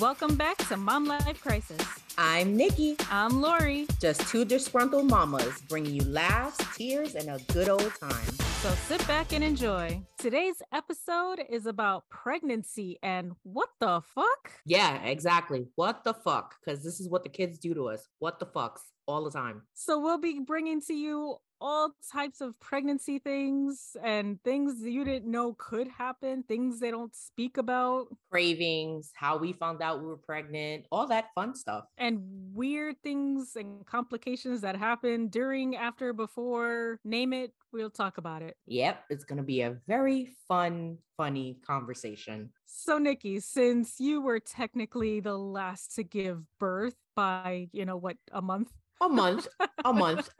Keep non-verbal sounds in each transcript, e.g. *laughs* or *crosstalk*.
Welcome back to Mom Life Crisis. I'm Nikki. I'm Lori. Just two disgruntled mamas bringing you laughs, tears, and a good old time. So sit back and enjoy. Today's episode is about pregnancy and what the fuck? Yeah, exactly. What the fuck? Because this is what the kids do to us. What the fucks all the time. So we'll be bringing to you all types of pregnancy things and things you didn't know could happen, things they don't speak about, cravings, how we found out we were pregnant, all that fun stuff. And weird things and complications that happen during, after, before, name it, we'll talk about it. Yep, it's going to be a very fun, funny conversation. So, Nikki, since you were technically the last to give birth by, you know, what, a month? A month. a month. *laughs*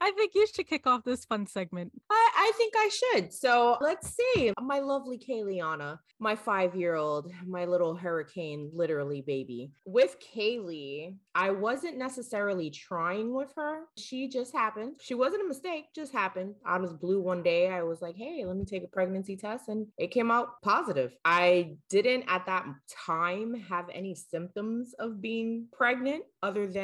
I think you should kick off this fun segment. I, I think I should. So let's see. My lovely Kayliana, my five year old, my little hurricane, literally baby. With Kaylee, I wasn't necessarily trying with her. She just happened. She wasn't a mistake, just happened. I of blue one day, I was like, hey, let me take a pregnancy test. And it came out positive. I didn't at that time have any symptoms of being pregnant other than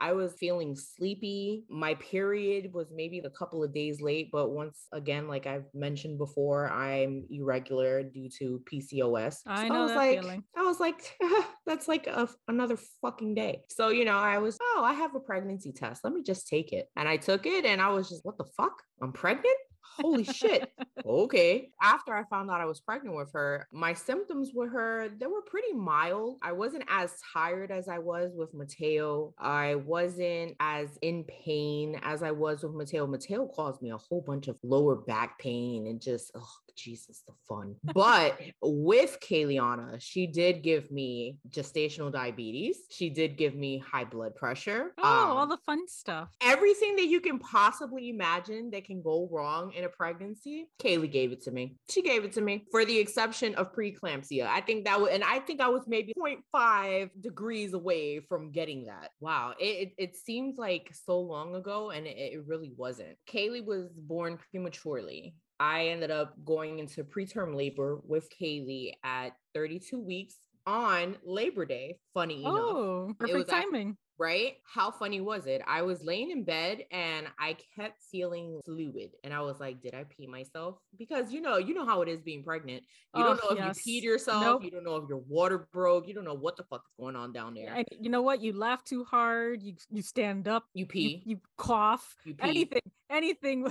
I was feeling sleepy. My period was maybe a couple of days late, but once again, like I've mentioned before, I'm irregular due to PCOS. I know I was that like, feeling. I was like, *laughs* that's like a, another fucking day. So, you know, I was, oh, I have a pregnancy test. Let me just take it. And I took it and I was just, what the fuck? I'm pregnant? Holy shit. Okay. After I found out I was pregnant with her, my symptoms with her, they were pretty mild. I wasn't as tired as I was with Mateo. I wasn't as in pain as I was with Mateo. Mateo caused me a whole bunch of lower back pain and just, oh, Jesus, the fun. But with Kayliana, she did give me gestational diabetes. She did give me high blood pressure. Oh, all Um, the fun stuff. everything that you can possibly imagine that can go wrong in a pregnancy, Kaylee gave it to me. She gave it to me for the exception of preeclampsia. I think that would, and I think I was maybe 0.5 degrees away from getting that. Wow. It, it, it seems like so long ago, and it, it really wasn't. Kaylee was born prematurely. I ended up going into preterm labor with Kaylee at 32 weeks on Labor Day. Funny enough Oh, was perfect timing. right? How funny was it? I was laying in bed and I kept feeling fluid, and I was like, "Did I pee myself?" Because you know, you know how it is being pregnant. You don't Oh, know if yes. you peed yourself. Nope. You don't know if your water broke. You don't know what the fuck is going on down there. And you know what? You laugh too hard. You you stand up. you You, pee. you cough. You pee. Anything. Anything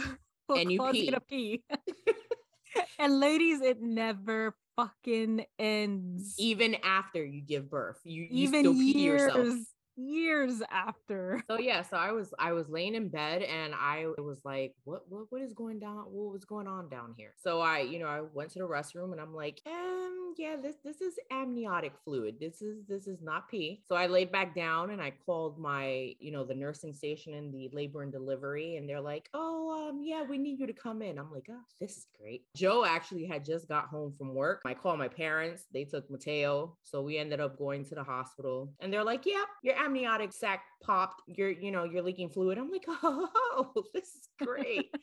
And you you to pee. *laughs* and ladies, it never fucking ends. Even after you give birth, you, you Even still pee years, yourself. Years after. So yeah, so I was I was laying in bed and I was like, what what what is going down? What was going on down here? So I, you know, I went to the restroom and I'm like, um, yeah, this this is amniotic fluid. This is this is not pee. So I laid back down and I called my, you know, the nursing station and the labor and delivery, and they're like, oh, um, yeah, we need you to come in. I'm like, oh, this is great. Joe actually had just got home from work. I called my parents. They took Mateo, so we ended up going to the hospital, and they're like, yeah, your amniotic sac popped. You're, you know, you're leaking fluid. I'm like, *laughs* oh, this is great.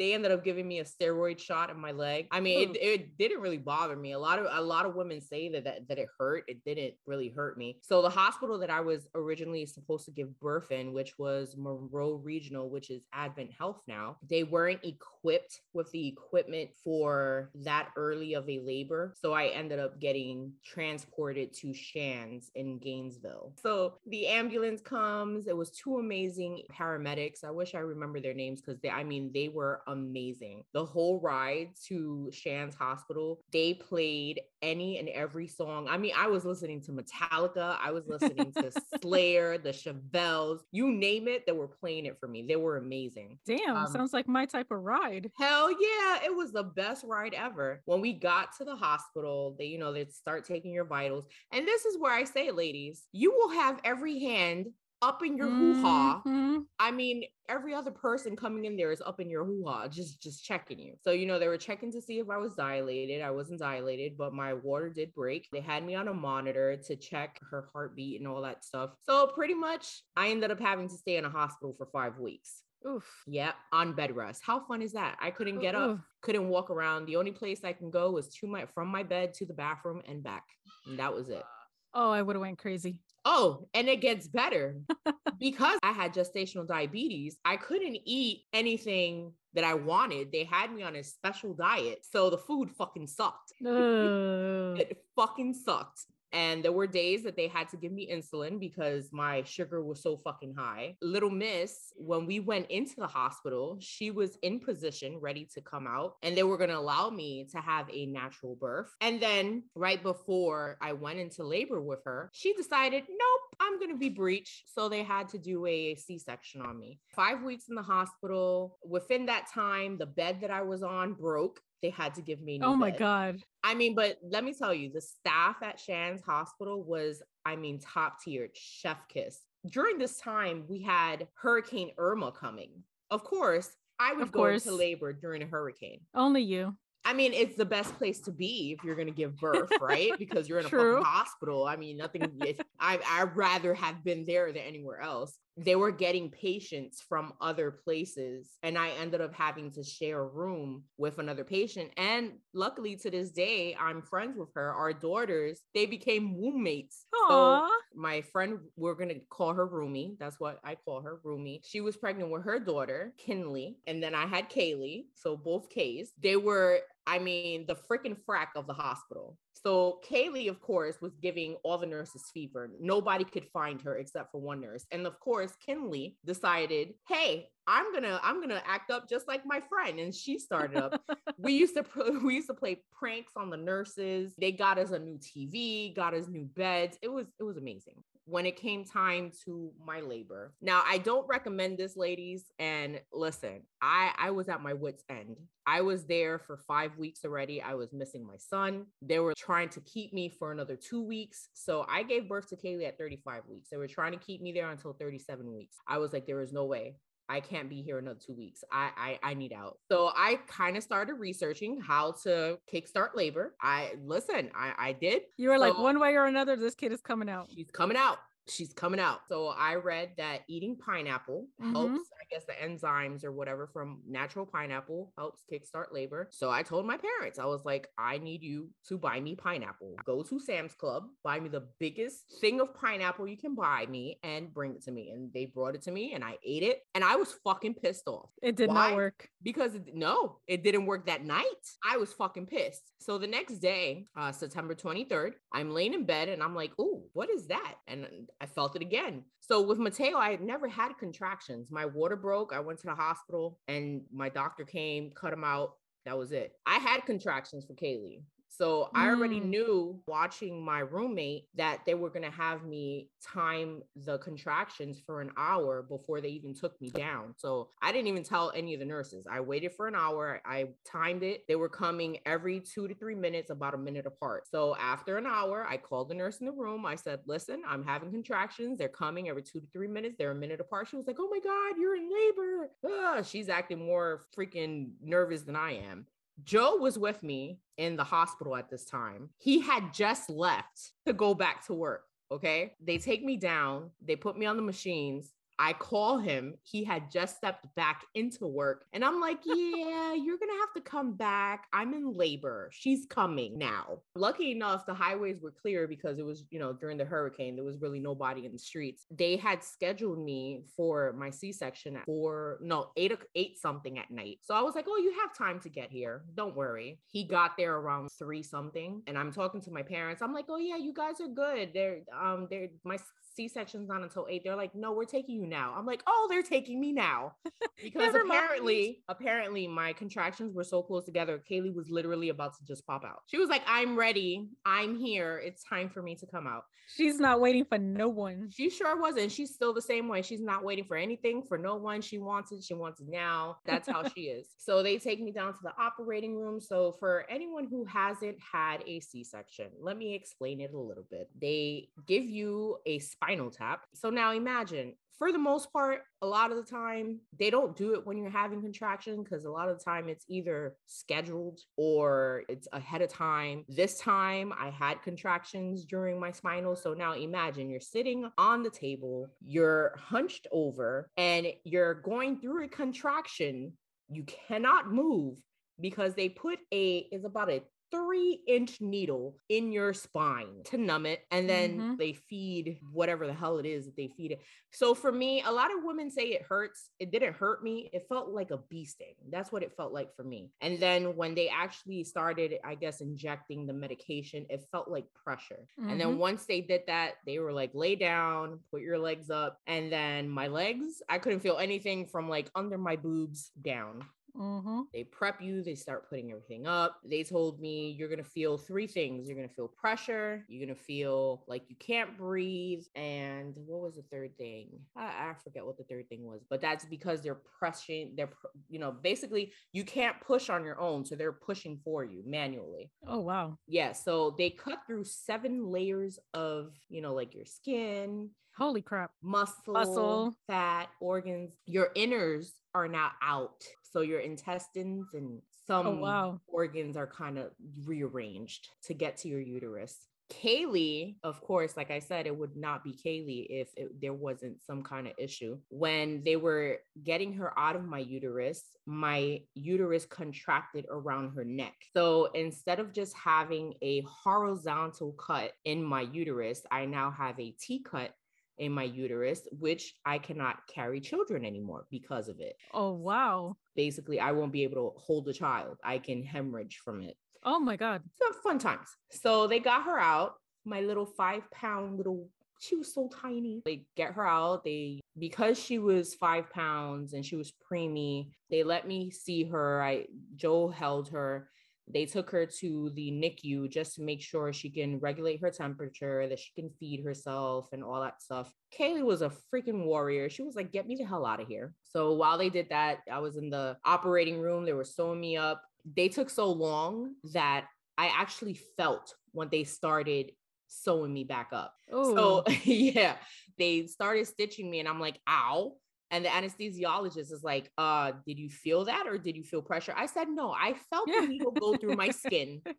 They ended up giving me a steroid shot in my leg. I mean, it, hmm. it didn't really bother me. A lot of a lot of women say that, that that it hurt. It didn't really hurt me. So the hospital that I was originally supposed to give birth in, which was Monroe Regional, which is Advent Health now, they weren't equipped with the equipment for that early of a labor. So I ended up getting transported to Shands in Gainesville. So the ambulance comes. It was two amazing paramedics. I wish I remember their names because they, I mean, they were amazing. The whole ride to Shands Hospital, they played any and every song. I mean, I was listening to Metallica, I was listening to *laughs* Slayer, the Chevelles, you name it, they were playing it for me. They were amazing. Damn, Um, sounds like my type of ride. Hell yeah, it was the best ride ever. When we got to the hospital, they, you know, they'd start taking your vitals. And this is where I say, ladies, you will have every hand up in your hoo-ha. Mhm. I mean, every other person coming in there is up in your hoo-ha, just just checking you. So, you know, they were checking to see if I was dilated. I wasn't dilated, but my water did break. They had me on a monitor to check her heartbeat and all that stuff. So pretty much I ended up having to stay in a hospital for five weeks. Oof. Yep, on bed rest. How fun is that? I couldn't get up, couldn't walk around. The only place I can go was to my from my bed to the bathroom and back. And that was it. Oh, I would have went crazy. Oh, and it gets better *laughs* because I had gestational diabetes. I couldn't eat anything that I wanted. They had me on a special diet. So the food fucking sucked. *laughs* Ugh. It fucking sucked. And there were days that they had to give me insulin because my sugar was so fucking high. Little Miss, when we went into the hospital, she was in position, ready to come out, and they were going to allow me to have a natural birth. And then, right before I went into labor with her, she decided, nope, I'm going to be breached. So they had to do a C section on me. Five weeks in the hospital. Within that time, the bed that I was on broke. They had to give me new Oh my bed. god. I mean, but let me tell you, the staff at Shands Hospital was, I mean, top tiered, chef kiss. During this time, we had Hurricane Irma coming. Of course, I would Of go into labor during a hurricane. Only you. I mean, it's the best place to be if you're going to give birth, right? *laughs* Because you're in a fucking hospital. I mean, nothing. it- I I'd rather have been there than anywhere else. They were getting patients from other places, and I ended up having to share a room with another patient. And luckily, to this day, I'm friends with her. Our daughters, they became womb mates. So my friend, we're gonna call her Rumi. That's what I call her, Rumi. She was pregnant with her daughter, Kinley, and then I had Kaylee. So both K's. They were, I mean, the freaking frack of the hospital. So Kaylee, of course, was giving all the nurses fever. Nobody could find her except for one nurse. And of course, Kinley decided, hey, I'm gonna, I'm gonna act up just like my friend. And she started up *laughs* we used to pr- *laughs* we used to play pranks on the nurses. They got us a new TV, got us new beds. It was it was amazing. When it came time to my labor. Now, I don't recommend this ladies and listen, I I was at my wits end. I was there for 5 weeks already. I was missing my son. They were trying to keep me for another 2 weeks. So, I gave birth to Kaylee at 35 weeks. They were trying to keep me there until 37 weeks. I was like there is no way. I can't be here another two weeks. I I, I need out. So I kind of started researching how to kickstart labor. I listen, I I did. You were like, one way or another, this kid is coming out. She's coming out. She's coming out. So I read that eating pineapple Mhm. helps, I guess the enzymes or whatever from natural pineapple helps kickstart labor. So I told my parents, I was like, I need you to buy me pineapple. Go to Sam's Club, buy me the biggest thing of pineapple you can buy me and bring it to me. And they brought it to me and I ate it and I was fucking pissed off It did Why? not work. because it, no, it didn't work that night. I was fucking pissed. So the next day, uh, September 23rd, I'm laying in bed and I'm like, "Ooh, what is that?" And I felt it again. So with Mateo, I had never had contractions. My water broke. I went to the hospital and my doctor came, cut him out. That was it. I had contractions for Kaylee. So I already Mm. knew watching my roommate that they were going to have me time the contractions for an hour before they even took me down. So I didn't even tell any of the nurses. I waited for an hour. I timed it. They were coming every two to three minutes, about a minute apart. So after an hour, I called the nurse in the room. I said, Listen, I'm having contractions. They're coming every two to three minutes. They're a minute apart. She was like, Oh my God, you're in labor. Ah, she's acting more freaking nervous than I am. Joe was with me in the hospital at this time. He had just left to go back to work. Okay. They take me down, they put me on the machines. I call him. He had just stepped back into work. And I'm like, *laughs* yeah, you're going to have to come back. I'm in labor. She's coming now. Lucky enough, the highways were clear because it was, you know, during the hurricane, there was really nobody in the streets. They had scheduled me for my C section at four, no, eight, eight something at night. So I was like, oh, you have time to get here. Don't worry. He got there around three something. And I'm talking to my parents. I'm like, oh, yeah, you guys are good. They're, um, they're, my C section's not until eight. They're like, no, we're taking you now. I'm like, oh, they're taking me now. *laughs* Because apparently, apparently my contractions were so close together. Kaylee was literally about to just pop out. She was like, I'm ready. I'm here. It's time for me to come out. She's not waiting for no one. She sure wasn't. She's still the same way. She's not waiting for anything for no one. She wants it. She wants it now. That's how *laughs* she is. So they take me down to the operating room. So for anyone who hasn't had a C-section, let me explain it a little bit. They give you a spinal tap. So now imagine for the most part, a lot of the time, they don't do it when you're having contraction because a lot of the time it's either scheduled or it's ahead of time. This time I had contractions during my spinal. So now imagine you're sitting on the table, you're hunched over, and you're going through a contraction. You cannot move because they put a is about a three inch needle in your spine to numb it. And then mm-hmm. they feed whatever the hell it is that they feed it. So for me, a lot of women say it hurts. It didn't hurt me. It felt like a bee sting. That's what it felt like for me. And then when they actually started, I guess, injecting the medication, it felt like pressure. Mm-hmm. And then mm-hmm. once they did that, they were like, lay down, put your legs up. And then my legs, I couldn't feel anything from like under my boobs down. Mm-hmm. They prep you, they start putting everything up. They told me you're going to feel three things you're going to feel pressure, you're going to feel like you can't breathe. And what was the third thing? I, I forget what the third thing was, but that's because they're pressing, they're, you know, basically you can't push on your own. So they're pushing for you manually. Oh, wow. Yeah. So they cut through seven layers of, you know, like your skin, Holy crap. Muscle, muscle, fat, organs. Your inners are now out. So your intestines and oh, some oh, wow. organs are kind of rearranged to get to your uterus. Kaylee, of course, like I said, it would not be Kaylee if it, there wasn't some kind of issue. When they were getting her out of my uterus, my uterus contracted around her neck. So instead of just having a horizontal cut in my uterus, I now have a T cut in my uterus, which I cannot carry children anymore because of it. Oh, wow. Basically, I won't be able to hold a child. I can hemorrhage from it. Oh my God. So fun times. So they got her out, my little five pound little she was so tiny. They get her out. They because she was five pounds and she was preemie, they let me see her. I Joe held her they took her to the NICU just to make sure she can regulate her temperature, that she can feed herself and all that stuff. Kaylee was a freaking warrior. She was like, get me the hell out of here. So while they did that, I was in the operating room. They were sewing me up. They took so long that I actually felt when they started sewing me back up. Ooh. So *laughs* yeah, they started stitching me and I'm like, ow. And the anesthesiologist is like, uh, did you feel that or did you feel pressure? I said, no, I felt the needle go through my skin. *laughs*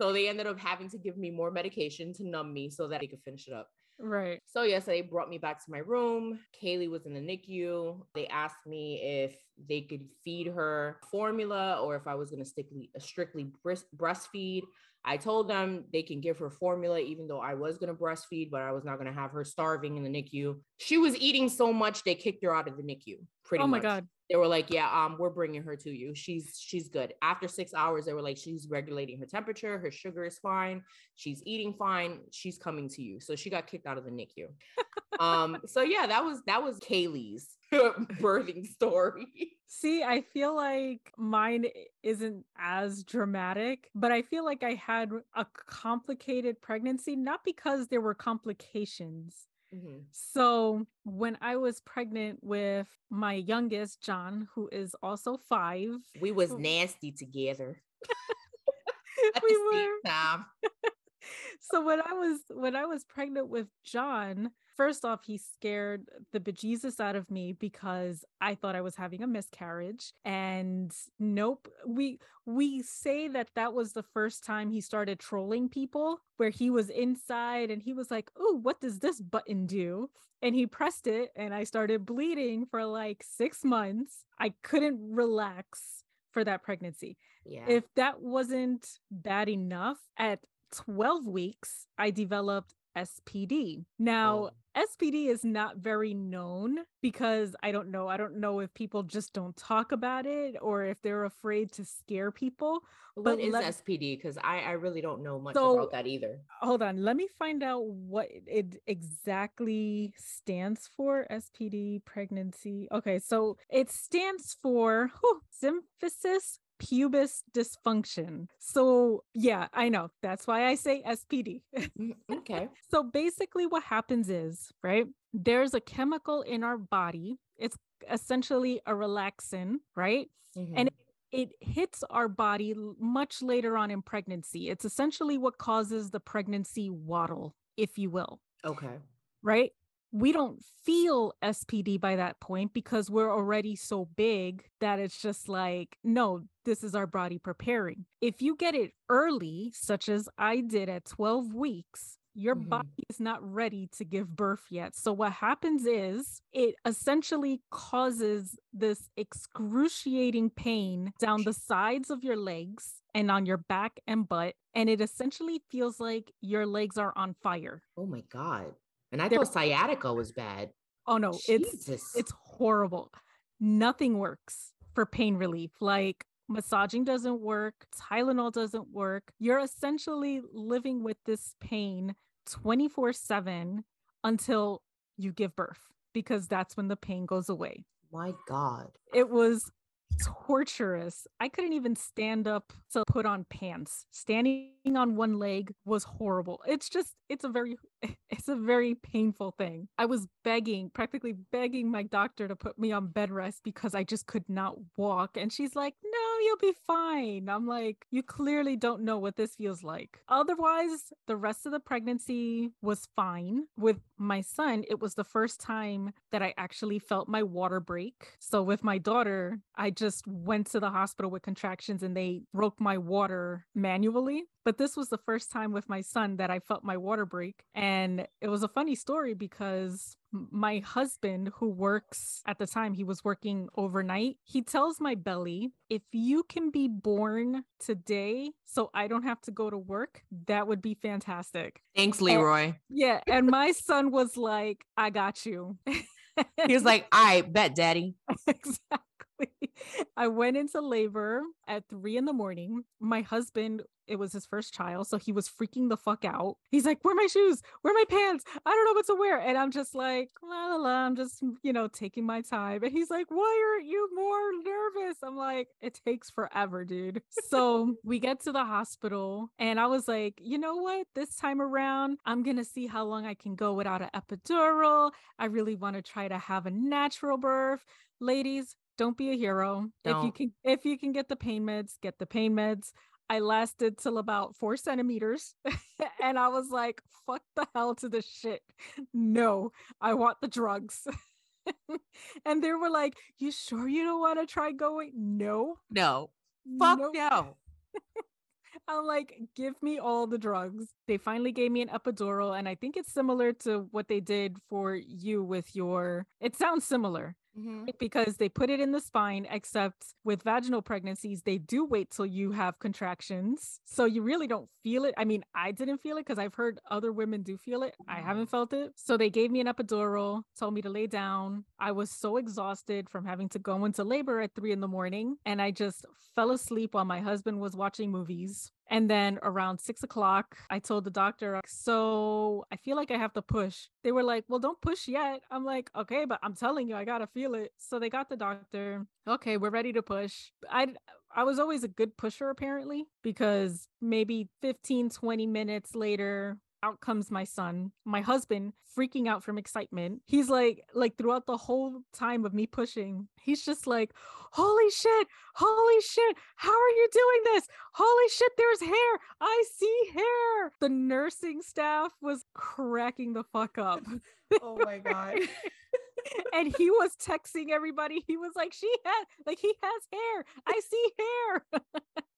So they ended up having to give me more medication to numb me so that they could finish it up. Right. So yes, they brought me back to my room. Kaylee was in the NICU. They asked me if they could feed her formula or if I was going to uh, strictly strictly breastfeed. I told them they can give her formula, even though I was going to breastfeed, but I was not going to have her starving in the NICU. She was eating so much they kicked her out of the NICU. Pretty. Oh my much. god. They were like, "Yeah, um, we're bringing her to you. She's she's good." After six hours, they were like, "She's regulating her temperature. Her sugar is fine. She's eating fine. She's coming to you." So she got kicked out of the NICU. *laughs* um. So yeah, that was that was Kaylee's *laughs* birthing story. *laughs* See, I feel like mine isn't as dramatic, but I feel like I had a complicated pregnancy, not because there were complications. Mm-hmm. So, when I was pregnant with my youngest, John, who is also five, we was nasty together. *laughs* we were. *laughs* so when I was when I was pregnant with John, first off, he scared the bejesus out of me because I thought I was having a miscarriage. And nope, we we say that that was the first time he started trolling people, where he was inside and he was like, "Oh, what does this button do?" And he pressed it, and I started bleeding for like six months. I couldn't relax for that pregnancy. Yeah. If that wasn't bad enough, at 12 weeks, I developed SPD. Now, oh. SPD is not very known because I don't know. I don't know if people just don't talk about it or if they're afraid to scare people. What but is let, SPD? Because I, I really don't know much so, about that either. Hold on. Let me find out what it exactly stands for. SPD pregnancy. Okay. So it stands for whew, symphysis pubis dysfunction. So, yeah, I know. That's why I say SPD. Mm, okay. *laughs* so, basically, what happens is, right, there's a chemical in our body. It's essentially a relaxin, right? Mm-hmm. And it hits our body much later on in pregnancy. It's essentially what causes the pregnancy waddle, if you will. Okay. Right? We don't feel SPD by that point because we're already so big that it's just like, no, this is our body preparing. If you get it early, such as I did at 12 weeks, your mm-hmm. body is not ready to give birth yet. So, what happens is it essentially causes this excruciating pain down the sides of your legs and on your back and butt. And it essentially feels like your legs are on fire. Oh my God. And I thought sciatica was bad. Oh no, Jesus. it's it's horrible. Nothing works for pain relief. Like massaging doesn't work, Tylenol doesn't work. You're essentially living with this pain 24 7 until you give birth because that's when the pain goes away. My God. It was torturous. I couldn't even stand up to put on pants. Standing on one leg was horrible. It's just it's a very *laughs* it's a very painful thing. I was begging, practically begging my doctor to put me on bed rest because I just could not walk and she's like, "No, you'll be fine." I'm like, "You clearly don't know what this feels like." Otherwise, the rest of the pregnancy was fine. With my son, it was the first time that I actually felt my water break. So with my daughter, I just went to the hospital with contractions and they broke my water manually. But this was the first time with my son that I felt my water break. And it was a funny story because my husband, who works at the time, he was working overnight. He tells my belly, if you can be born today so I don't have to go to work, that would be fantastic. Thanks, Leroy. And, yeah. And my son was like, I got you. he was like, I bet, daddy. *laughs* exactly. *laughs* I went into labor at three in the morning. My husband, it was his first child, so he was freaking the fuck out. He's like, Where are my shoes? Where are my pants? I don't know what to wear. And I'm just like, la la la. I'm just, you know, taking my time. And he's like, Why aren't you more nervous? I'm like, It takes forever, dude. so we get to the hospital, and I was like, You know what? This time around, I'm gonna see how long I can go without an epidural. I really want to try to have a natural birth. Ladies, don't be a hero. Don't. If you can if you can get the pain meds, get the pain meds. I lasted till about four centimeters *laughs* and I was like, fuck the hell to this shit. No, I want the drugs. *laughs* and they were like, You sure you don't want to try going? No. No. Fuck no. no. *laughs* I'm like, give me all the drugs. They finally gave me an epidural, and I think it's similar to what they did for you with your. It sounds similar mm-hmm. because they put it in the spine, except with vaginal pregnancies, they do wait till you have contractions. So you really don't feel it. I mean, I didn't feel it because I've heard other women do feel it. I haven't mm-hmm. felt it. So they gave me an epidural, told me to lay down. I was so exhausted from having to go into labor at three in the morning. And I just fell asleep while my husband was watching movies. And then around six o'clock, I told the doctor, so I feel like I have to push. They were like, well, don't push yet. I'm like, okay, but I'm telling you, I got to feel it. So they got the doctor. Okay, we're ready to push. I, I was always a good pusher apparently because maybe 15, 20 minutes later, out comes my son, my husband, freaking out from excitement. He's like, like throughout the whole time of me pushing, he's just like, holy shit, holy shit, how are you doing this? Holy shit, there's hair. I see hair. The nursing staff was cracking the fuck up. *laughs* oh my God. *laughs* and he was texting everybody. He was like, she had, like, he has hair. I see hair. *laughs*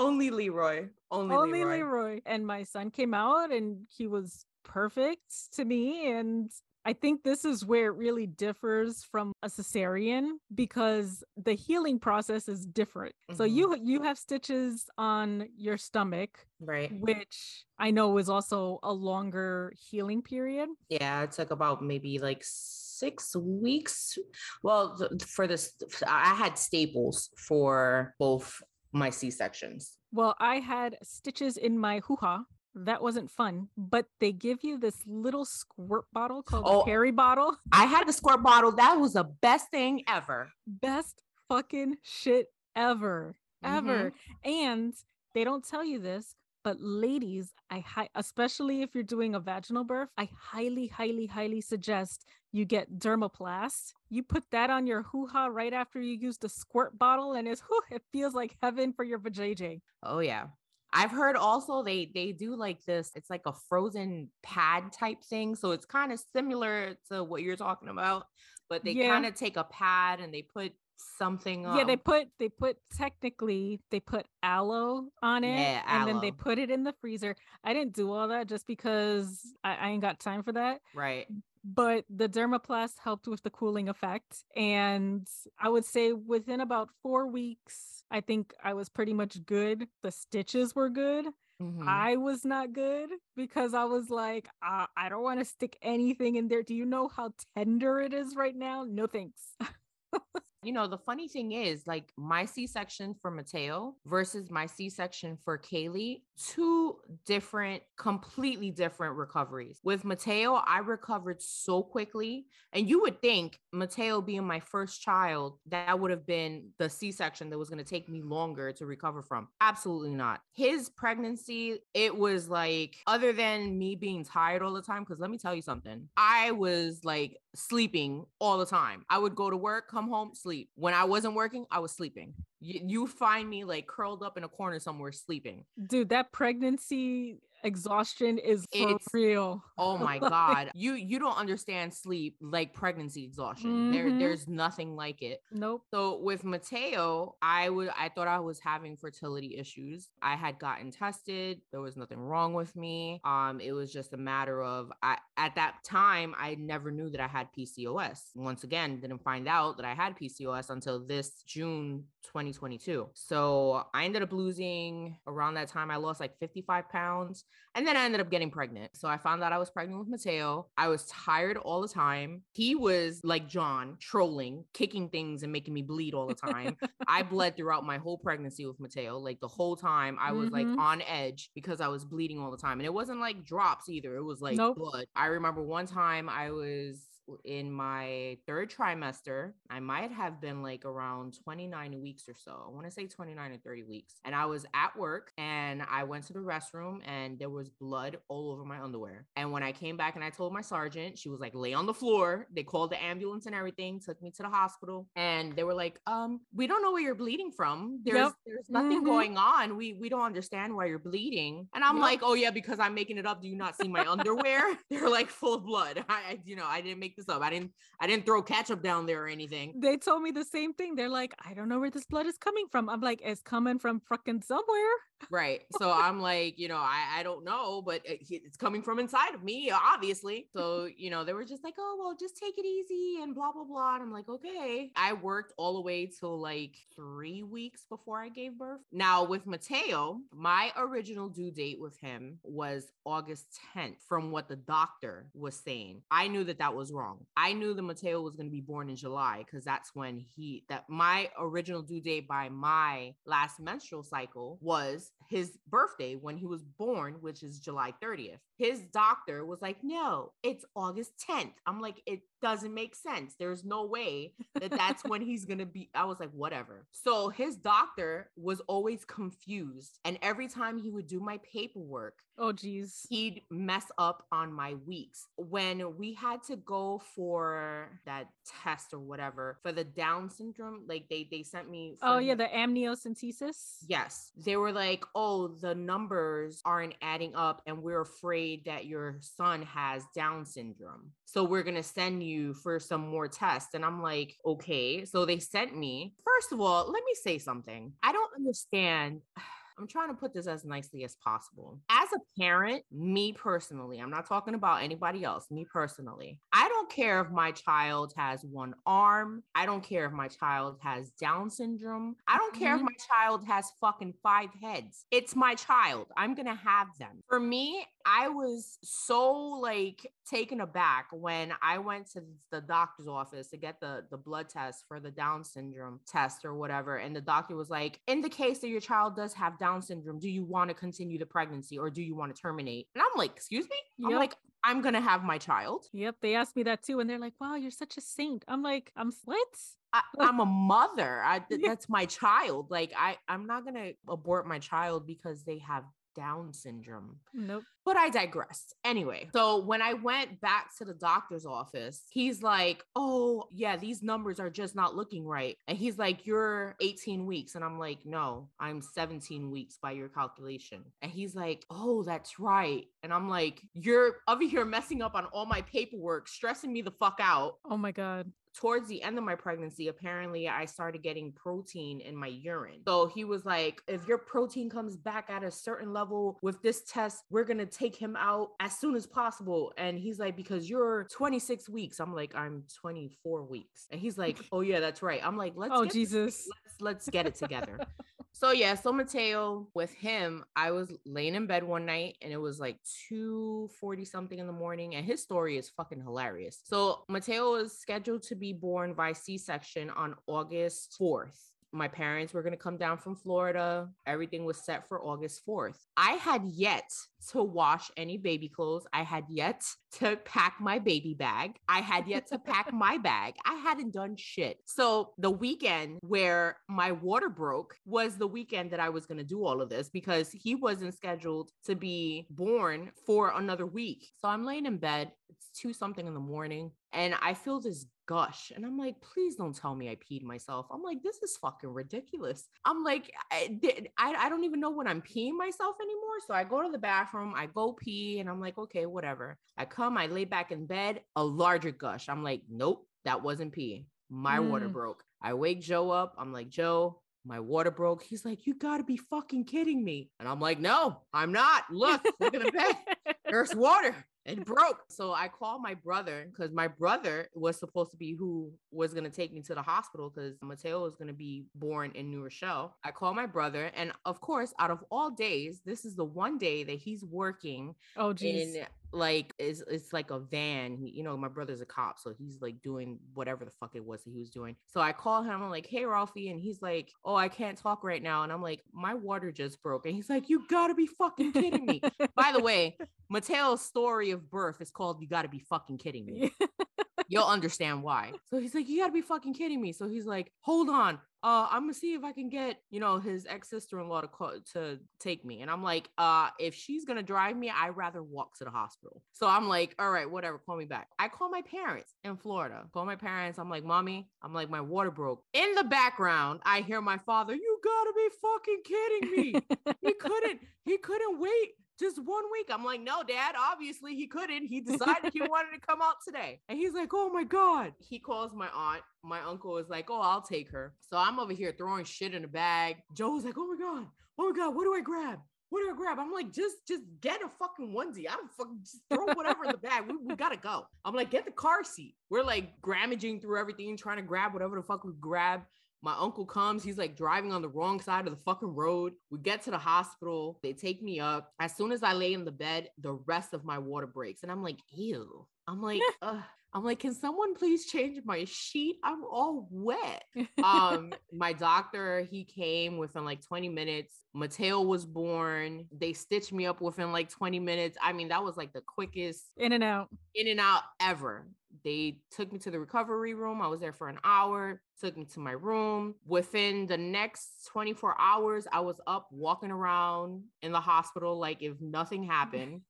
Only Leroy. Only, Only Leroy. Leroy. And my son came out and he was perfect to me. And I think this is where it really differs from a cesarean because the healing process is different. Mm-hmm. So you you have stitches on your stomach, right? Which I know is also a longer healing period. Yeah, it took about maybe like six weeks. Well, for this, I had staples for both my C sections. Well, I had stitches in my hoo ha. That wasn't fun, but they give you this little squirt bottle called oh, a peri bottle. I had the squirt bottle. That was the best thing ever. Best fucking shit ever, ever. Mm-hmm. And they don't tell you this, but ladies, I hi- especially if you're doing a vaginal birth, I highly, highly, highly suggest you get dermoplast. You put that on your hoo ha right after you use the squirt bottle, and it's *laughs* whew, it feels like heaven for your vajayjay. Oh yeah. I've heard also they they do like this. It's like a frozen pad type thing, so it's kind of similar to what you're talking about. But they yeah. kind of take a pad and they put something on. yeah they um put they put technically they put aloe on it yeah, and then they put it in the freezer i didn't do all that just because I, I ain't got time for that right but the dermoplast helped with the cooling effect and i would say within about four weeks i think i was pretty much good the stitches were good Mm-hmm. I was not good because I was like, uh, I don't want to stick anything in there. Do you know how tender it is right now? No thanks. *laughs* You know, the funny thing is, like my C section for Mateo versus my C section for Kaylee, two different, completely different recoveries. With Mateo, I recovered so quickly. And you would think, Mateo being my first child, that would have been the C section that was going to take me longer to recover from. Absolutely not. His pregnancy, it was like, other than me being tired all the time, because let me tell you something, I was like sleeping all the time. I would go to work, come home, sleep. When I wasn't working, I was sleeping. You, you find me like curled up in a corner somewhere sleeping. Dude, that pregnancy exhaustion is it's, real. Oh my *laughs* god. you you don't understand sleep like pregnancy exhaustion. Mm-hmm. There there's nothing like it. Nope. So with Mateo, I would I thought I was having fertility issues. I had gotten tested. There was nothing wrong with me. Um it was just a matter of I at that time I never knew that I had PCOS. Once again, didn't find out that I had PCOS until this June 2022. So I ended up losing around that time I lost like 55 pounds. And then I ended up getting pregnant. So I found out I was pregnant with Mateo. I was tired all the time. He was like John, trolling, kicking things and making me bleed all the time. *laughs* I bled throughout my whole pregnancy with Mateo. Like the whole time I was mm-hmm. like on edge because I was bleeding all the time. And it wasn't like drops either. It was like nope. blood. I remember one time I was in my third trimester. I might have been like around 29 weeks or so. I want to say 29 or 30 weeks. And I was at work and I went to the restroom and there was blood all over my underwear. And when I came back and I told my sergeant, she was like, lay on the floor. They called the ambulance and everything, took me to the hospital. And they were like, um, we don't know where you're bleeding from. There's yep. there's nothing mm-hmm. going on. We we don't understand why you're bleeding. And I'm yep. like, oh yeah, because I'm making it up. Do you not see my underwear? *laughs* They're like full of blood. I, I you know, I didn't make this up. I didn't I didn't throw ketchup down there or anything. They told me the same thing. They're like, I don't know where this blood is coming from. I'm like, it's coming from fucking somewhere. Right. So *laughs* I'm like, you know, I, I don't know, but uh, it, it's coming from inside of me, obviously. So, you know, they were just like, oh, well, just take it easy and blah, blah, blah. And I'm like, okay. I worked all the way till like three weeks before I gave birth. Now, with Mateo, my original due date with him was August 10th, from what the doctor was saying. I knew that that was wrong. I knew that Mateo was going to be born in July because that's when he, that my original due date by my last menstrual cycle was his birthday when he was born, which is July 30th. His doctor was like, no, it's August 10th. I'm like, it doesn't make sense. There's no way that that's when he's going to be. I was like, whatever. So his doctor was always confused. And every time he would do my paperwork, oh, geez, he'd mess up on my weeks. When we had to go for that test or whatever for the Down syndrome, like they, they sent me. Oh, yeah, the amniocentesis. Yes. They were like, oh, Oh, the numbers aren't adding up. And we're afraid that your son has Down syndrome. So we're going to send you for some more tests. And I'm like, okay. So they sent me. First of all, let me say something. I don't understand. *sighs* I'm trying to put this as nicely as possible. As a parent, me personally, I'm not talking about anybody else, me personally, I don't care if my child has one arm. I don't care if my child has Down syndrome. I don't care mm-hmm. if my child has fucking five heads. It's my child. I'm going to have them. For me, I was so like taken aback when I went to the doctor's office to get the, the blood test for the Down syndrome test or whatever. And the doctor was like, in the case that your child does have Down syndrome, do you want to continue the pregnancy or do you want to terminate? And I'm like, excuse me? Yep. I'm like, I'm going to have my child. Yep. They asked me that too. And they're like, wow, you're such a saint. I'm like, I'm what? I, *laughs* am a mother. I, th- that's my child. Like I, I'm not gonna abort my child because they have Down syndrome. Nope. But I digress. Anyway, so when I went back to the doctor's office, he's like, Oh, yeah, these numbers are just not looking right. And he's like, You're 18 weeks. And I'm like, No, I'm 17 weeks by your calculation. And he's like, Oh, that's right. And I'm like, You're over here messing up on all my paperwork, stressing me the fuck out. Oh my God towards the end of my pregnancy, apparently I started getting protein in my urine. So he was like, if your protein comes back at a certain level with this test, we're going to take him out as soon as possible. And he's like, because you're 26 weeks. I'm like, I'm 24 weeks. And he's like, *laughs* oh, yeah, that's right. I'm like, let's, oh, Jesus. Let's, let's get it together. *laughs* So yeah, so Mateo with him, I was laying in bed one night and it was like 2:40 something in the morning and his story is fucking hilarious. So Mateo is scheduled to be born by C-section on August 4th my parents were going to come down from Florida. Everything was set for August 4th. I had yet to wash any baby clothes. I had yet to pack my baby bag. I had yet to pack *laughs* my bag. I hadn't done shit. So the weekend where my water broke was the weekend that I was going to do all of this because he wasn't scheduled to be born for another week. So I'm laying in bed. It's two something in the morning and I feel this gush. And I'm like, please don't tell me I peed myself. I'm like, this is fucking ridiculous. I'm like, I, I, I don't even know when I'm peeing myself anymore. So I go to the bathroom, I go pee, and I'm like, okay, whatever. I come, I lay back in bed, a larger gush. I'm like, nope, that wasn't pee. My mm. water broke. I wake Joe up. I'm like, Joe, my water broke. He's like, You gotta be fucking kidding me. And I'm like, No, I'm not. Look, look at the bed. *laughs* There's water it broke. So I called my brother because my brother was supposed to be who was going to take me to the hospital because Mateo was going to be born in New Rochelle. I called my brother. And of course, out of all days, this is the one day that he's working oh, geez. in like it's it's like a van. He, you know, my brother's a cop, so he's like doing whatever the fuck it was that he was doing. So I call him. I'm like, "Hey, Ralphie," and he's like, "Oh, I can't talk right now." And I'm like, "My water just broke," and he's like, "You gotta be fucking kidding me!" By the way, *laughs* Mateo's story of birth is called "You Gotta Be Fucking Kidding Me." *laughs* You'll understand why. So he's like, You gotta be fucking kidding me. So he's like, Hold on. Uh, I'm gonna see if I can get, you know, his ex-sister-in-law to call to take me. And I'm like, uh, if she's gonna drive me, I'd rather walk to the hospital. So I'm like, all right, whatever, call me back. I call my parents in Florida. Call my parents. I'm like, mommy, I'm like, my water broke. In the background, I hear my father, you gotta be fucking kidding me. he *laughs* couldn't, he couldn't wait just one week. I'm like, no, dad, obviously he couldn't. He *laughs* decided he wanted to come out today. And he's like, oh my God. He calls my aunt. My uncle is like, oh, I'll take her. So I'm over here throwing shit in a bag. Joe's like, oh my God, oh my God, what do I grab? What do I grab? I'm like, just just get a fucking onesie. I don't fucking just throw whatever in the bag. We, we gotta go. I'm like, get the car seat. We're like grammaging through everything, trying to grab whatever the fuck we grab. My uncle comes, he's like driving on the wrong side of the fucking road. We get to the hospital, they take me up. As soon as I lay in the bed, the rest of my water breaks. And I'm like, ew. I'm like, *laughs* Ugh. I'm like, can someone please change my sheet? I'm all wet. *laughs* um, my doctor, he came within like 20 minutes. Mateo was born. They stitched me up within like 20 minutes. I mean, that was like the quickest in and out, in and out ever. They took me to the recovery room. I was there for an hour, took me to my room. Within the next 24 hours, I was up walking around in the hospital like if nothing *laughs* happened.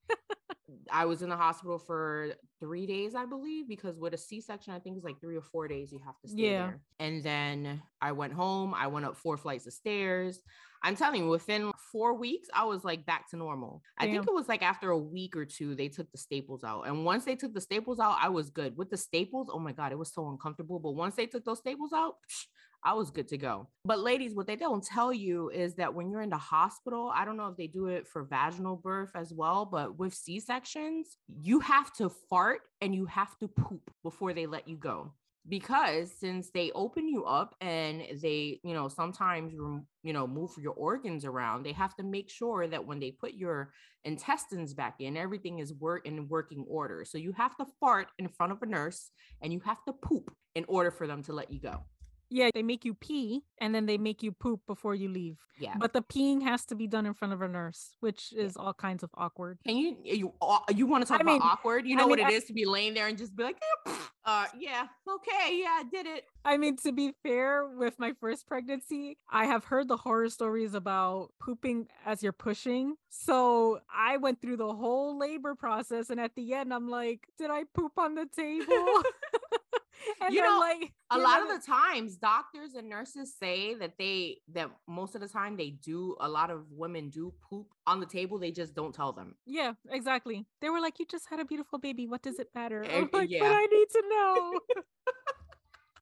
I was in the hospital for three days, I believe, because with a C section, I think it's like three or four days you have to stay yeah. there. And then I went home. I went up four flights of stairs. I'm telling you, within four weeks, I was like back to normal. Damn. I think it was like after a week or two, they took the staples out. And once they took the staples out, I was good. With the staples, oh my God, it was so uncomfortable. But once they took those staples out, I was good to go. But ladies, what they don't tell you is that when you're in the hospital, I don't know if they do it for vaginal birth as well, but with C-sections, you have to fart and you have to poop before they let you go. Because since they open you up and they you know sometimes you know move your organs around they have to make sure that when they put your intestines back in everything is work in working order. So you have to fart in front of a nurse and you have to poop in order for them to let you go yeah, they make you pee and then they make you poop before you leave. Yeah. But the peeing has to be done in front of a nurse, which is yeah. all kinds of awkward. Can you you you want to talk I about mean, awkward? You know I mean, what it I, is to be laying there and just be like, eh, *sniffs* uh yeah okay yeah i did it i mean to be fair with my first pregnancy i have heard the horror stories about pooping as you're pushing so i went through the whole labor process and at the end i'm like did i poop on the *laughs* table *laughs* *laughs* and you know, like a lot know, of the times doctors and nurses say that they that most of the time they do a lot of women do poop on the table they just don't tell them. Yeah exactly. They were like you just had a beautiful baby. What does it matter? I'm like, yeah. but i need to know *laughs*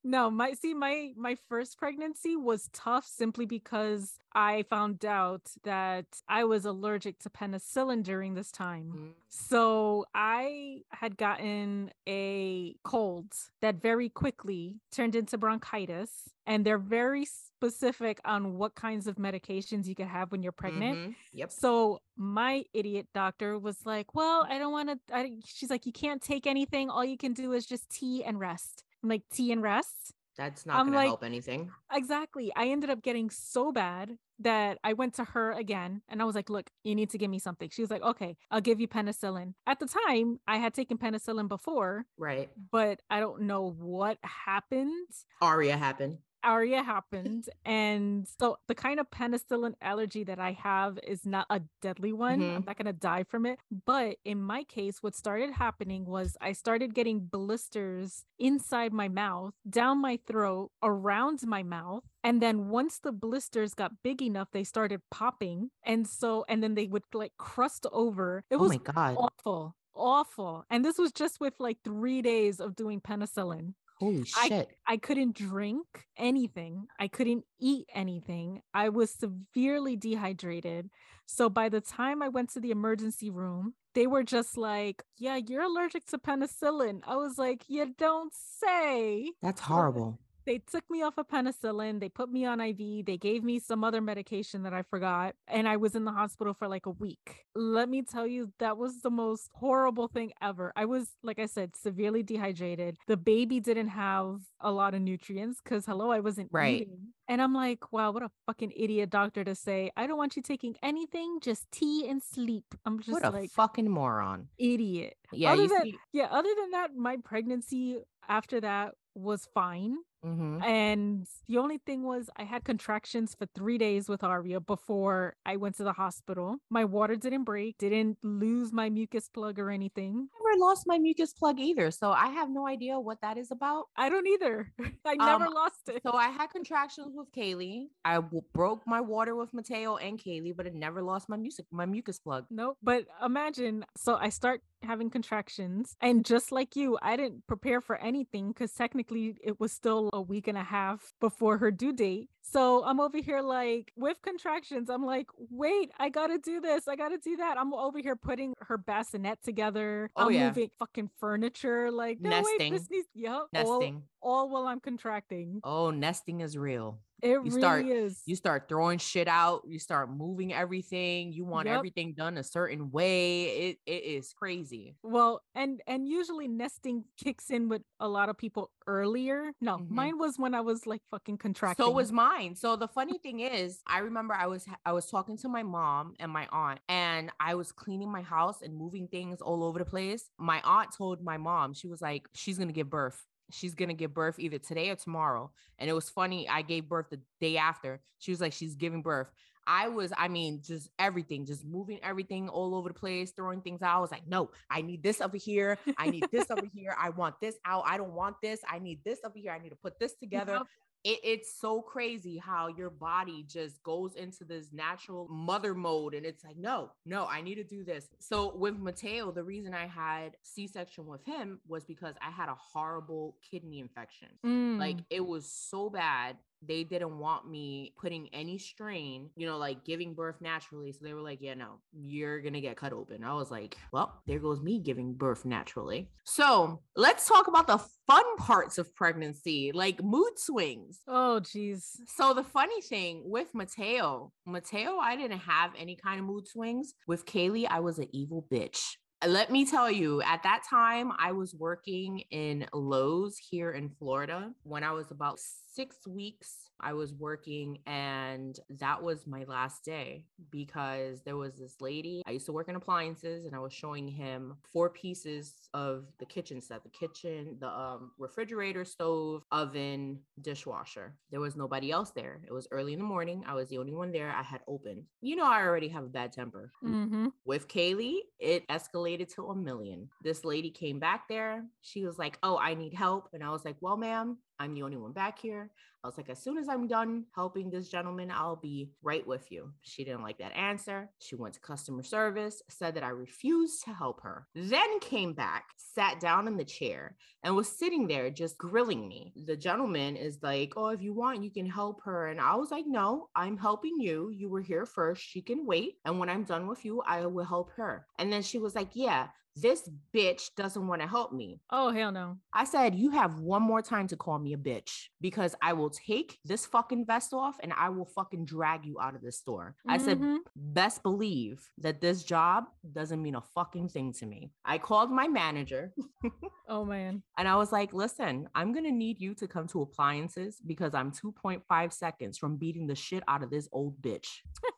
no my see my my first pregnancy was tough simply because i found out that i was allergic to penicillin during this time mm. so i had gotten a cold that very quickly turned into bronchitis and they're very specific on what kinds of medications you can have when you're pregnant. Mm-hmm. Yep. So my idiot doctor was like, "Well, I don't want to." She's like, "You can't take anything. All you can do is just tea and rest." I'm like, "Tea and rest." That's not going like, to help anything. Exactly. I ended up getting so bad that I went to her again and I was like, look, you need to give me something. She was like, okay, I'll give you penicillin. At the time, I had taken penicillin before. Right. But I don't know what happened. Aria happened. ARIA happened. And so the kind of penicillin allergy that I have is not a deadly one. Mm-hmm. I'm not going to die from it. But in my case, what started happening was I started getting blisters inside my mouth, down my throat, around my mouth. And then once the blisters got big enough, they started popping. And so, and then they would like crust over. It was oh my God. awful awful. And this was just with like three days of doing penicillin. Holy shit. I, I couldn't drink anything. I couldn't eat anything. I was severely dehydrated. So by the time I went to the emergency room, they were just like, Yeah, you're allergic to penicillin. I was like, You don't say. That's horrible they took me off of penicillin, they put me on IV, they gave me some other medication that I forgot, and I was in the hospital for like a week. Let me tell you, that was the most horrible thing ever. I was, like I said, severely dehydrated. The baby didn't have a lot of nutrients because, hello, I wasn't right. eating. And I'm like, wow, what a fucking idiot doctor to say, I don't want you taking anything, just tea and sleep. I'm just what a like fucking moron. Idiot. Yeah. Other than, see- yeah, other than that, my pregnancy after that was fine. Mm-hmm. And the only thing was, I had contractions for three days with Aria before I went to the hospital. My water didn't break, didn't lose my mucus plug or anything. I lost my mucus plug either. So I have no idea what that is about. I don't either. *laughs* I never um, lost it. So I had contractions with Kaylee. I w- broke my water with Mateo and Kaylee, but it never lost my music, my mucus plug. Nope. But imagine, so I start having contractions, and just like you, I didn't prepare for anything because technically it was still a week and a half before her due date. So I'm over here like with contractions. I'm like, wait, I gotta do this. I gotta do that. I'm over here putting her bassinet together. Oh, I'm yeah. moving fucking furniture. Like no, nesting. Wait, this needs yep. Nesting. All, all while I'm contracting. Oh, nesting is real. It you really start, is. You start throwing shit out. You start moving everything. You want yep. everything done a certain way. It it is crazy. Well, and and usually nesting kicks in with a lot of people earlier. No, mm-hmm. mine was when I was like fucking contracting. So was mine. So the funny thing is, I remember I was I was talking to my mom and my aunt, and I was cleaning my house and moving things all over the place. My aunt told my mom, she was like, she's gonna give birth she's gonna give birth either today or tomorrow. And it was funny, I gave birth the day after. She was like, she's giving birth. I was, I mean, just everything, just moving everything all over the place, throwing things out. I was like, no, I need this over here. I need this *laughs* over here. I want this out. I don't want this. I need this over here. I need to put this together. It, it's so crazy how your body just goes into this natural mother mode and it's like no no i need to do this so with mateo the reason i had c-section with him was because i had a horrible kidney infection mm. like it was so bad they didn't want me putting any strain, you know, like giving birth naturally. So they were like, yeah, no, you're going to get cut open. I was like, well, there goes me giving birth naturally. So let's talk about the fun parts of pregnancy, like mood swings. Oh, geez. So the funny thing with Mateo, Mateo, I didn't have any kind of mood swings. With Kaylee, I was an evil bitch let me tell you, at that time, I was working in Lowe's here in Florida when I was about six weeks I was working and that was my last day because there was this lady. I used to work in appliances and I was showing him four pieces of the kitchen set the kitchen, the um, refrigerator, stove, oven, dishwasher. There was nobody else there. It was early in the morning. I was the only one there. I had opened. You know, I already have a bad temper. Mm-hmm. With Kaylee, it escalated to a million. This lady came back there. She was like, Oh, I need help. And I was like, Well, ma'am, I'm the only one back here. I was like, as soon as I'm done helping this gentleman, I'll be right with you. She didn't like that answer. She went to customer service, said that I refused to help her, then came back, sat down in the chair, and was sitting there just grilling me. The gentleman is like, Oh, if you want, you can help her. And I was like, No, I'm helping you. You were here first. She can wait. And when I'm done with you, I will help her. And then she was like, Yeah, this bitch doesn't want to help me. Oh, hell no. I said, You have one more time to call me a bitch because I will take this fucking vest off and I will fucking drag you out of the store. Mm-hmm. I said, mm-hmm. Best believe that this job doesn't mean a fucking thing to me. I called my manager. *laughs* oh, man. And I was like, Listen, I'm going to need you to come to appliances because I'm 2.5 seconds from beating the shit out of this old bitch. *laughs*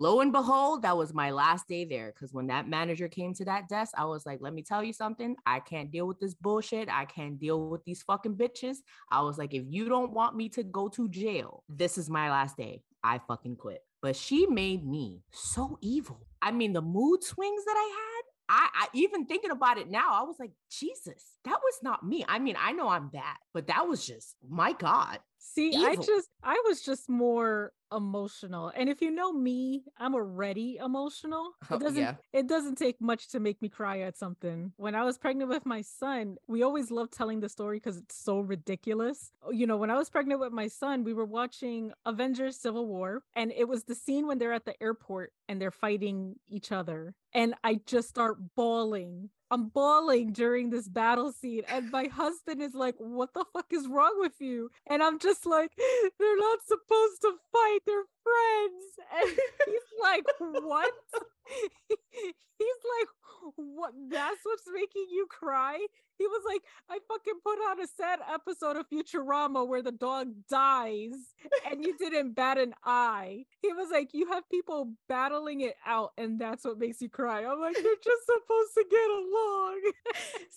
lo and behold, that was my last day there. Because when that manager came to that desk, I was like, let me tell you something. I can't deal with this bullshit. I can't deal with these fucking bitches. I was like, if you don't want me to go to jail, this is my last day. I fucking quit. But she made me so evil. I mean, the mood swings that I had. I, I, even thinking about it now, I was like, Jesus, that was not me. I mean, I know I'm bad, but that was just my God. See, Evil. I just I was just more emotional. And if you know me, I'm already emotional. It oh, doesn't yeah. it doesn't take much to make me cry at something. When I was pregnant with my son, we always love telling the story because it's so ridiculous. Oh, you know, when I was pregnant with my son, we were watching Avengers Civil War and it was the scene when they're at the airport and they're fighting each other. And I just start bawling I'm bawling during this battle scene, and my husband is like, What the fuck is wrong with you? And I'm just like, They're not supposed to fight, they're friends. And *laughs* he's like, What? *laughs* he's like, What? That's what's making you cry? He was like, I fucking put on a sad episode of Futurama where the dog dies and you *laughs* didn't bat an eye. He was like, You have people battling it out, and that's what makes you cry. I'm like, You're just supposed to get along.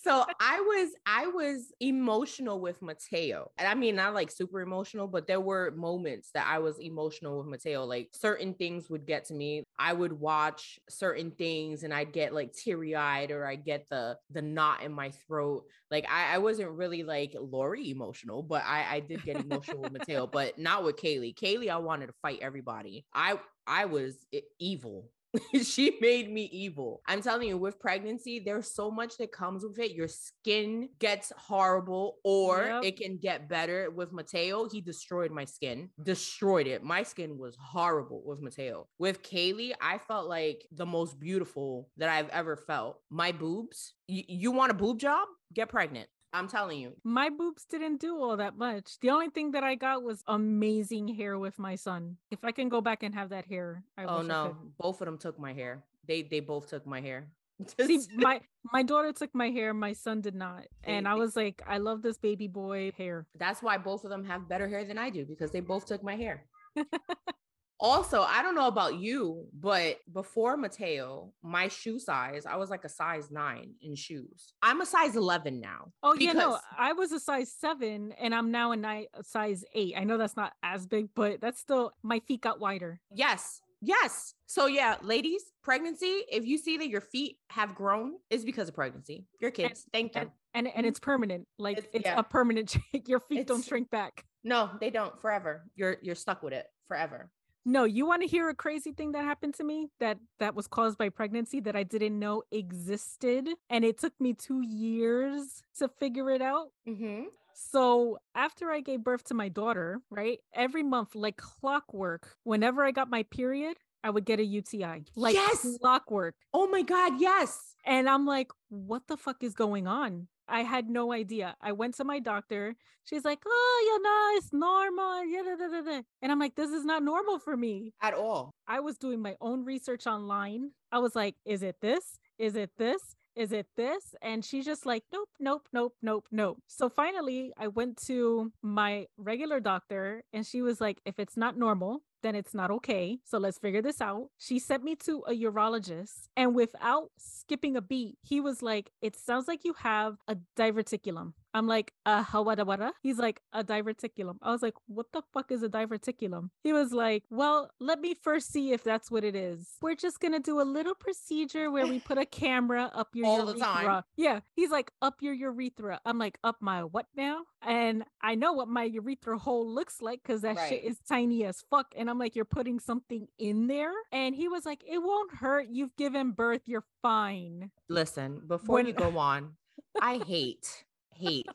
so I was I was emotional with Mateo. And I mean, not like super emotional, but there were moments that I was emotional with Mateo. Oh, like certain things would get to me. I would watch certain things and I'd get like teary-eyed or I'd get the the knot in my throat like I, I wasn't really like Lori emotional, but I, I did get emotional with Mateo, but not with Kaylee. Kaylee, I wanted to fight everybody. I I was evil *laughs* she made me evil. I'm telling you, with pregnancy, there's so much that comes with it. Your skin gets horrible, or yep. it can get better. With Mateo, he destroyed my skin, destroyed it. My skin was horrible with Mateo. With Kaylee, I felt like the most beautiful that I've ever felt. My boobs, y- you want a boob job? Get pregnant. I'm telling you. My boobs didn't do all that much. The only thing that I got was amazing hair with my son. If I can go back and have that hair, I Oh no, both of them took my hair. They they both took my hair. *laughs* See, my my daughter took my hair, my son did not. And I was like, I love this baby boy hair. That's why both of them have better hair than I do because they both took my hair. *laughs* Also, I don't know about you, but before Mateo, my shoe size, I was like a size nine in shoes. I'm a size 11 now. Oh, yeah, no, I was a size seven and I'm now a, a size eight. I know that's not as big, but that's still, my feet got wider. Yes. Yes. So yeah, ladies, pregnancy, if you see that your feet have grown, it's because of pregnancy. Your kids. And, thank you. And, and, it's permanent. Like it's, it's yeah. a permanent *laughs* shake. your feet it's, don't shrink back. No, they don't forever. You're you're stuck with it forever. No, you want to hear a crazy thing that happened to me that that was caused by pregnancy that I didn't know existed, and it took me two years to figure it out. Mm-hmm. So after I gave birth to my daughter, right, every month, like clockwork, whenever I got my period, I would get a UTI. Like yes! clockwork. Oh my God, yes. And I'm like, what the fuck is going on? I had no idea. I went to my doctor. She's like, "Oh, you know, it's normal." Yeah, and I'm like, "This is not normal for me at all." I was doing my own research online. I was like, "Is it this? Is it this?" Is it this? And she's just like, nope, nope, nope, nope, nope. So finally, I went to my regular doctor and she was like, if it's not normal, then it's not okay. So let's figure this out. She sent me to a urologist, and without skipping a beat, he was like, It sounds like you have a diverticulum. I'm like, uh, wada wada. He's like, a diverticulum. I was like, what the fuck is a diverticulum? He was like, well, let me first see if that's what it is. We're just gonna do a little procedure where we put a camera up your All urethra. the time. Yeah. He's like, up your urethra. I'm like, up my what now? And I know what my urethra hole looks like because that shit is tiny as fuck. And I'm like, you're putting something in there. And he was like, it won't hurt. You've given birth. You're fine. Listen, before When- you go on, I hate, hate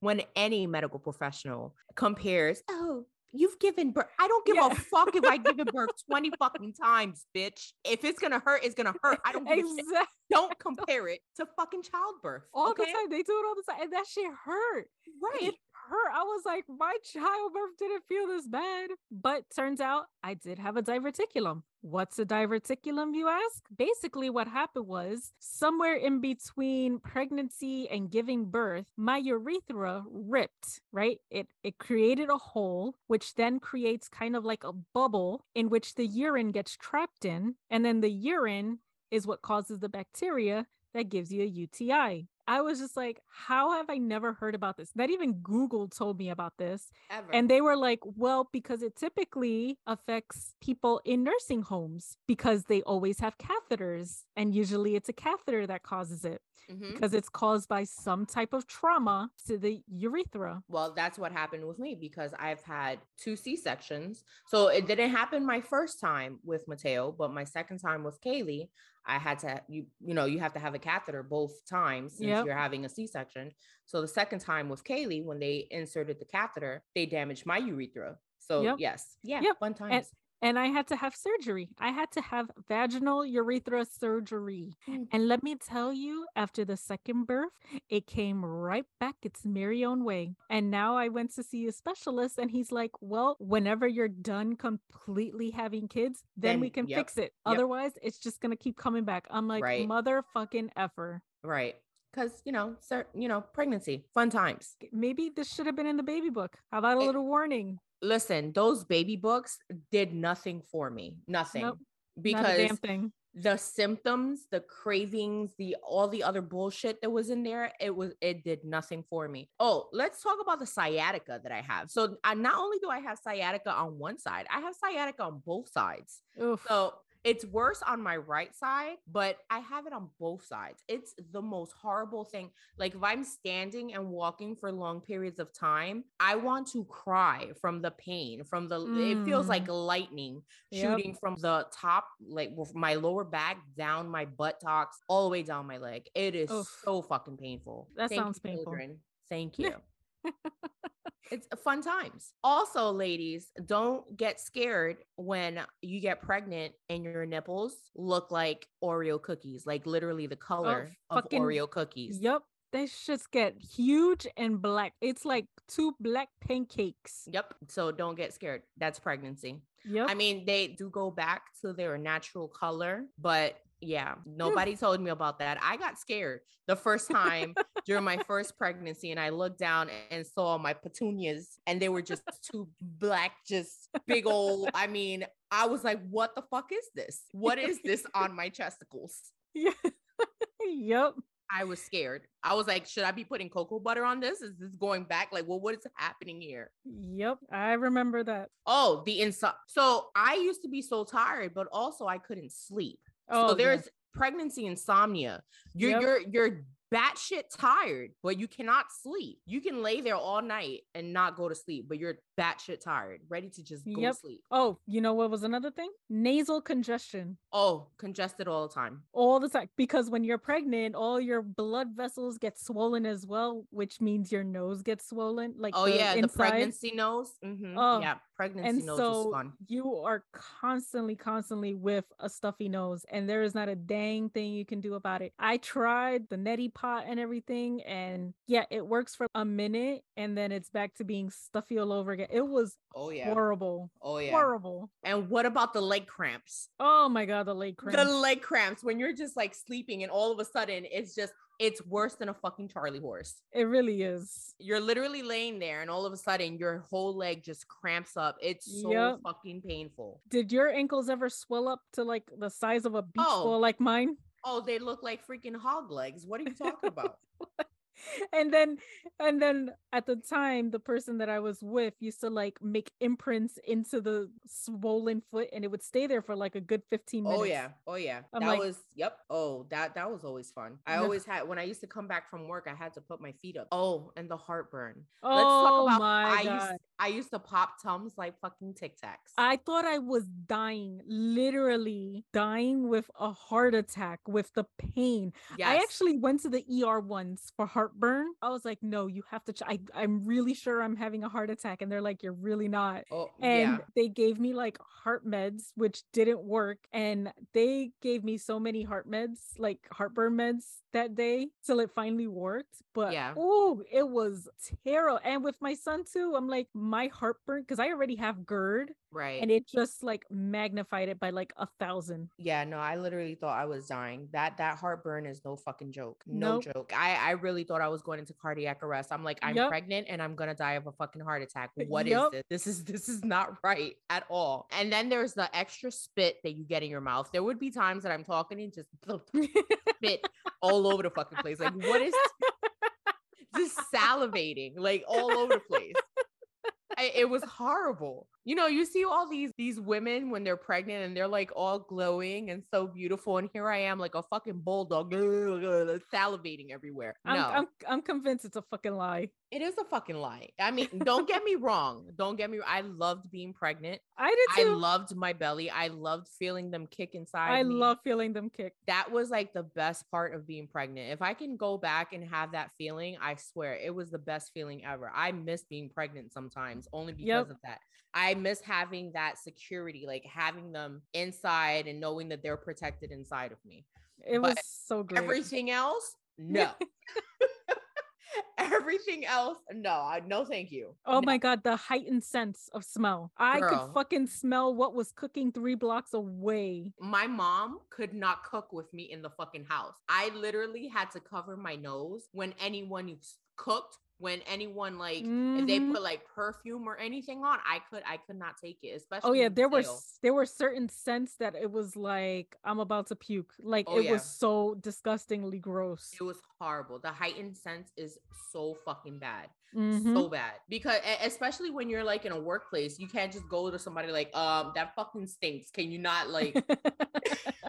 when any medical professional compares, oh, you've given birth. I don't give Yeah. a fuck if I given *laughs* birth 20 fucking times, bitch. If it's gonna hurt, it's gonna hurt. I don't give a shit. Don't *laughs* compare it to fucking childbirth. All okay? the time. They do it all the time. And that shit hurt. Right. It hurt. I was like, my childbirth didn't feel this bad. But turns out I did have a diverticulum. What's a diverticulum, you ask? Basically, what happened was somewhere in between pregnancy and giving birth, my urethra ripped, right? It it created a hole, which then creates kind of like a bubble in which the urine gets trapped in. And then the urine is what causes the bacteria that gives you a UTI. I was just like, how have I never heard about this? Not even Google told me about this. Ever. And they were like, well, because it typically affects people in nursing homes because they always have catheters. And usually it's a catheter that causes it Mhm. because it's caused by some type of trauma to the urethra. Well, that's what happened with me because I've had two C sections. So it didn't happen my first time with Mateo, but my second time with Kaylee, I had to you you know you have to have a catheter both times since Yep. you're having a C section. So the second time with Kaylee, when they inserted the catheter, they damaged my urethra. So Yep. yes, yeah, Yep. fun times. And I had to have surgery. I had to have vaginal urethra surgery. Mm. And let me tell you, after the second birth, it came right back its merry own way. And now I went to see a specialist, and he's like, Well, whenever you're done completely having kids, then, we can yep, fix it. yep. Otherwise, it's just going to keep coming back. I'm like, Right. Motherfucking effer. right. Because you know, cer- you know, pregnancy, fun times. Maybe this should have been in the baby book. How about a It- little warning? Listen, those baby books did nothing for me. Nothing. Nope, Not because damn thing. the symptoms, the cravings, the all the other bullshit that was in there, it was it did nothing for me. Oh, let's talk about the sciatica that I have. So I not only do I have sciatica on one side, I have sciatica on both sides. Oof. So it's worse on my right side, but I have it on both sides. It's the most horrible thing. Like if I'm standing and walking for long periods of time, I want to cry from the pain, from the it feels like mm. lightning Yep. shooting from the top, like my lower back down my buttocks, all the way down my leg. It is Oof. so fucking painful. That Thank sounds you, painful. children. Thank *laughs* you. *laughs* it's fun times. Also, ladies, don't get scared when you get pregnant and your nipples look like Oreo cookies, like literally the oh, color of Oh, fucking- Oreo cookies. Yep. They just get huge and black. It's like two black pancakes. Yep. So don't get scared. That's pregnancy. Yep. I mean, they do go back to their natural color, but yeah, nobody told me about that. I got scared the first time during my first pregnancy, and I looked down and saw my petunias, and they were just two black, just big old. I mean, I was like, what the fuck is this? What is this on my chesticles? yeah. *laughs* yep. I was scared. I was like, should I be putting cocoa butter on this? Is this going back? Like, well, what is happening here? Yep. I remember that. Oh, the inside. So I used to be so tired, but also I couldn't sleep. Oh, so yeah. there's pregnancy insomnia. You're Yep. you're you're batshit tired, but you cannot sleep. You can lay there all night and not go to sleep, but you're batshit tired, ready to just go Yep. to sleep. Oh, you know what was another thing? Nasal congestion Oh, congested all the time. all the time. Because when you're pregnant, all your blood vessels get swollen as well, which means your nose gets swollen. Like Oh the yeah, the inside. pregnancy nose. Mhm. Oh, yeah, pregnancy and nose so is fun. you are constantly constantly with a stuffy nose and there is not a dang thing you can do about it i tried the neti pot and everything and yeah it works for a minute and then it's back to being stuffy all over again it was Oh yeah. Horrible. Oh yeah. Horrible. And what about the leg cramps? Oh my god, the leg cramps. The leg cramps when you're just like sleeping and all of a sudden it's just it's worse than a fucking Charlie horse. It really is. You're literally laying there and all of a sudden your whole leg just cramps up. It's so Yep. fucking painful. Did your ankles ever swell up to like the size of a beach Oh. ball like mine? Oh, they look like freaking hog legs. What are you talking about? *laughs* *laughs* and then and then at the time the person that i was with used to like make imprints into the swollen foot and it would stay there for like a good 15 minutes Oh yeah. Oh yeah. I'm that like- was yep. Oh, that that was always fun. I *laughs* always had when I used to come back from work, I had to put my feet up. Oh, and the heartburn. oh Let's talk about my I god used I used to pop tums like fucking Tic Tacs. I thought I was dying, literally dying with a heart attack with the pain. I actually went to the ER once for heartburn. I was like, no, you have to. Ch- I, I'm really sure I'm having a heart attack. And they're like, you're really not. Oh and yeah. they gave me like heart meds which didn't work and they gave me so many heart meds like heartburn meds that day till it finally worked but Yeah. oh it was terrible and with my son too i'm like my heartburn because i already have gerd Right. and it just like magnified it by like a thousand Yeah, no, I literally thought I was dying. That that heartburn is no fucking joke. No Nope. joke. I I really thought I was going into cardiac arrest. I'm like, I'm Yup. pregnant and I'm gonna die of a fucking heart attack. Uh, what is Yup. this? This is this is not right at all. And then there's the extra spit that you get in your mouth. There would be times that I'm talking and just *laughs* spit all over the fucking place. Like, what is *laughs* just salivating like all over the place? I, it was horrible. You know, you see all these these women when they're pregnant and they're like all glowing and so beautiful, and here I am like a fucking bulldog, *laughs* salivating everywhere. I'm, no, I'm i'm convinced it's a fucking lie it is a fucking lie. I mean, don't get me wrong. Don't get me. I loved being pregnant. i did I loved my belly. I loved feeling them kick inside. i me. love feeling them kick that was like the best part of being pregnant. If I can go back and have that feeling, I swear it was the best feeling ever. I miss being pregnant sometimes only because Yep. of that. I miss having that security, like having them inside and knowing that they're protected inside of me. it But was so great Everything else, no. *laughs* Everything else, no. I no thank you. Oh No. my god, the heightened sense of smell. I Girl. could fucking smell what was cooking three blocks away. my mom could not cook with me in the fucking house. I literally had to cover my nose when anyone cooked, when anyone like if they Mhm. put like perfume or anything on, I could I could not take it, especially Oh yeah, there were there were certain scents that it was like I'm about to puke. Like Oh, it yeah. was so disgustingly gross. it was horrible. The heightened sense is so fucking bad. Mhm. So bad. Because especially when you're like in a workplace, you can't just go to somebody like, um, that fucking stinks. Can you not like *laughs* *laughs*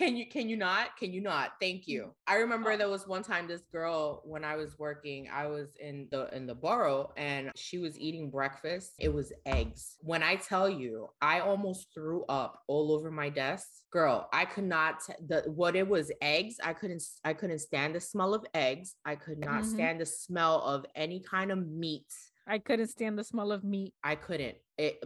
Can you can you not? Can you not? Thank you. I remember Uh, there was one time this girl when I was working, I was in the in the borough and she was eating breakfast. It was eggs. When I tell you, I almost threw up all over my desk. Girl, I could not the what it was eggs. I couldn't i couldn't stand the smell of eggs. I could not Mhm. stand the smell of any kind of meat. I couldn't stand the smell of meat. I couldn't. It,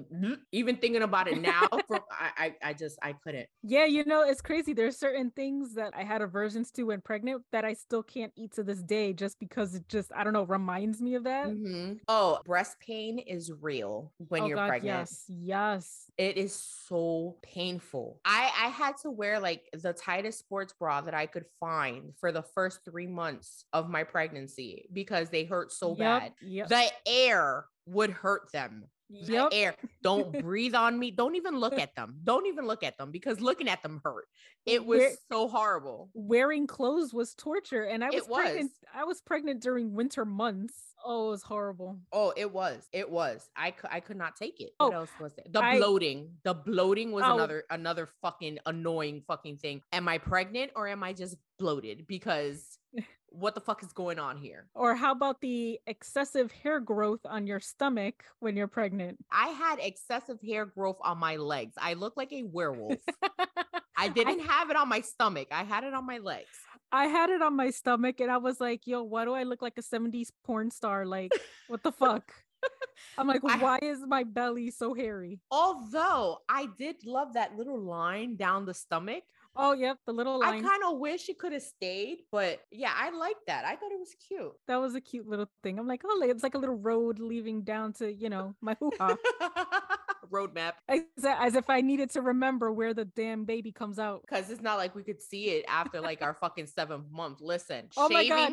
even thinking about it now, for, *laughs* I, I I just I couldn't. Yeah, you know, it's crazy. There's certain things that I had aversions to when pregnant that I still can't eat to this day just because it just, I don't know, reminds me of that. Mhm. Oh, breast pain is real when oh you're God, pregnant. yes, yes. It is so painful. I I had to wear like the tightest sports bra that I could find for the first 3 months of my pregnancy because they hurt so Yep, bad. Yep. The air would hurt them. Yep. air. Don't breathe on me. Don't even look at them. Don't even look at them because looking at them hurt. It was Where- so horrible. wearing clothes was torture and i was was. pregnant i was pregnant during winter months oh it was horrible Oh, it was. It was. I could I could not take it. Oh, what else was there? The I- bloating. The bloating was Oh. another another fucking annoying fucking thing. Am I pregnant or am I just bloated? Because *laughs* what the fuck is going on here? or how about the excessive hair growth on your stomach when you're pregnant I had excessive hair growth on my legs. I look like a werewolf. *laughs* I didn't have it on my stomach. I had it on my legs. I had it on my stomach and I was like, yo, why do I look like a 70s porn star? Like, what the fuck? *laughs* I'm like, I- why is my belly so hairy? Although I did love that little line down the stomach Oh, yep, the little line. I kind of wish it could have stayed, but yeah, I like that. I thought it was cute. That was a cute little thing. I'm like, oh, it's like a little road leaving down to you know my hoo ha. *laughs* roadmap as, as if I needed to remember where the damn baby comes out. Because it's not like we could see it after like our *laughs* fucking seventh month. Listen, oh shaving- my god,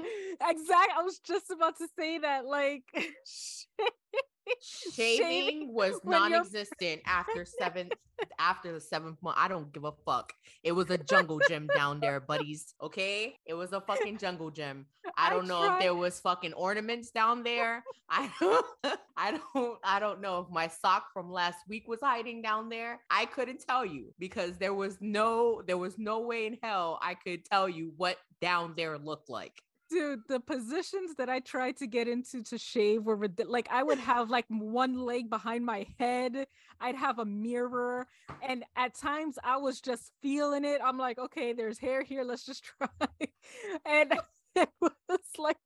exactly. I was just about to say that. Like, *laughs* *laughs* shaving was non-existent after seventh *laughs* after the seventh month. I don't give a fuck. It was a jungle gym down there, buddies. Okay, it was a fucking jungle gym. I don't I know tried. if there was fucking ornaments down there. *laughs* I don't. I don't. I don't know if my sock from last week was hiding down there. I couldn't tell you because there was no. There was no way in hell I could tell you what down there looked like dude the positions that i tried to get into to shave were like i would have like one leg behind my head i'd have a mirror and at times i was just feeling it i'm like okay there's hair here let's just *laughs* try and *laughs* it was like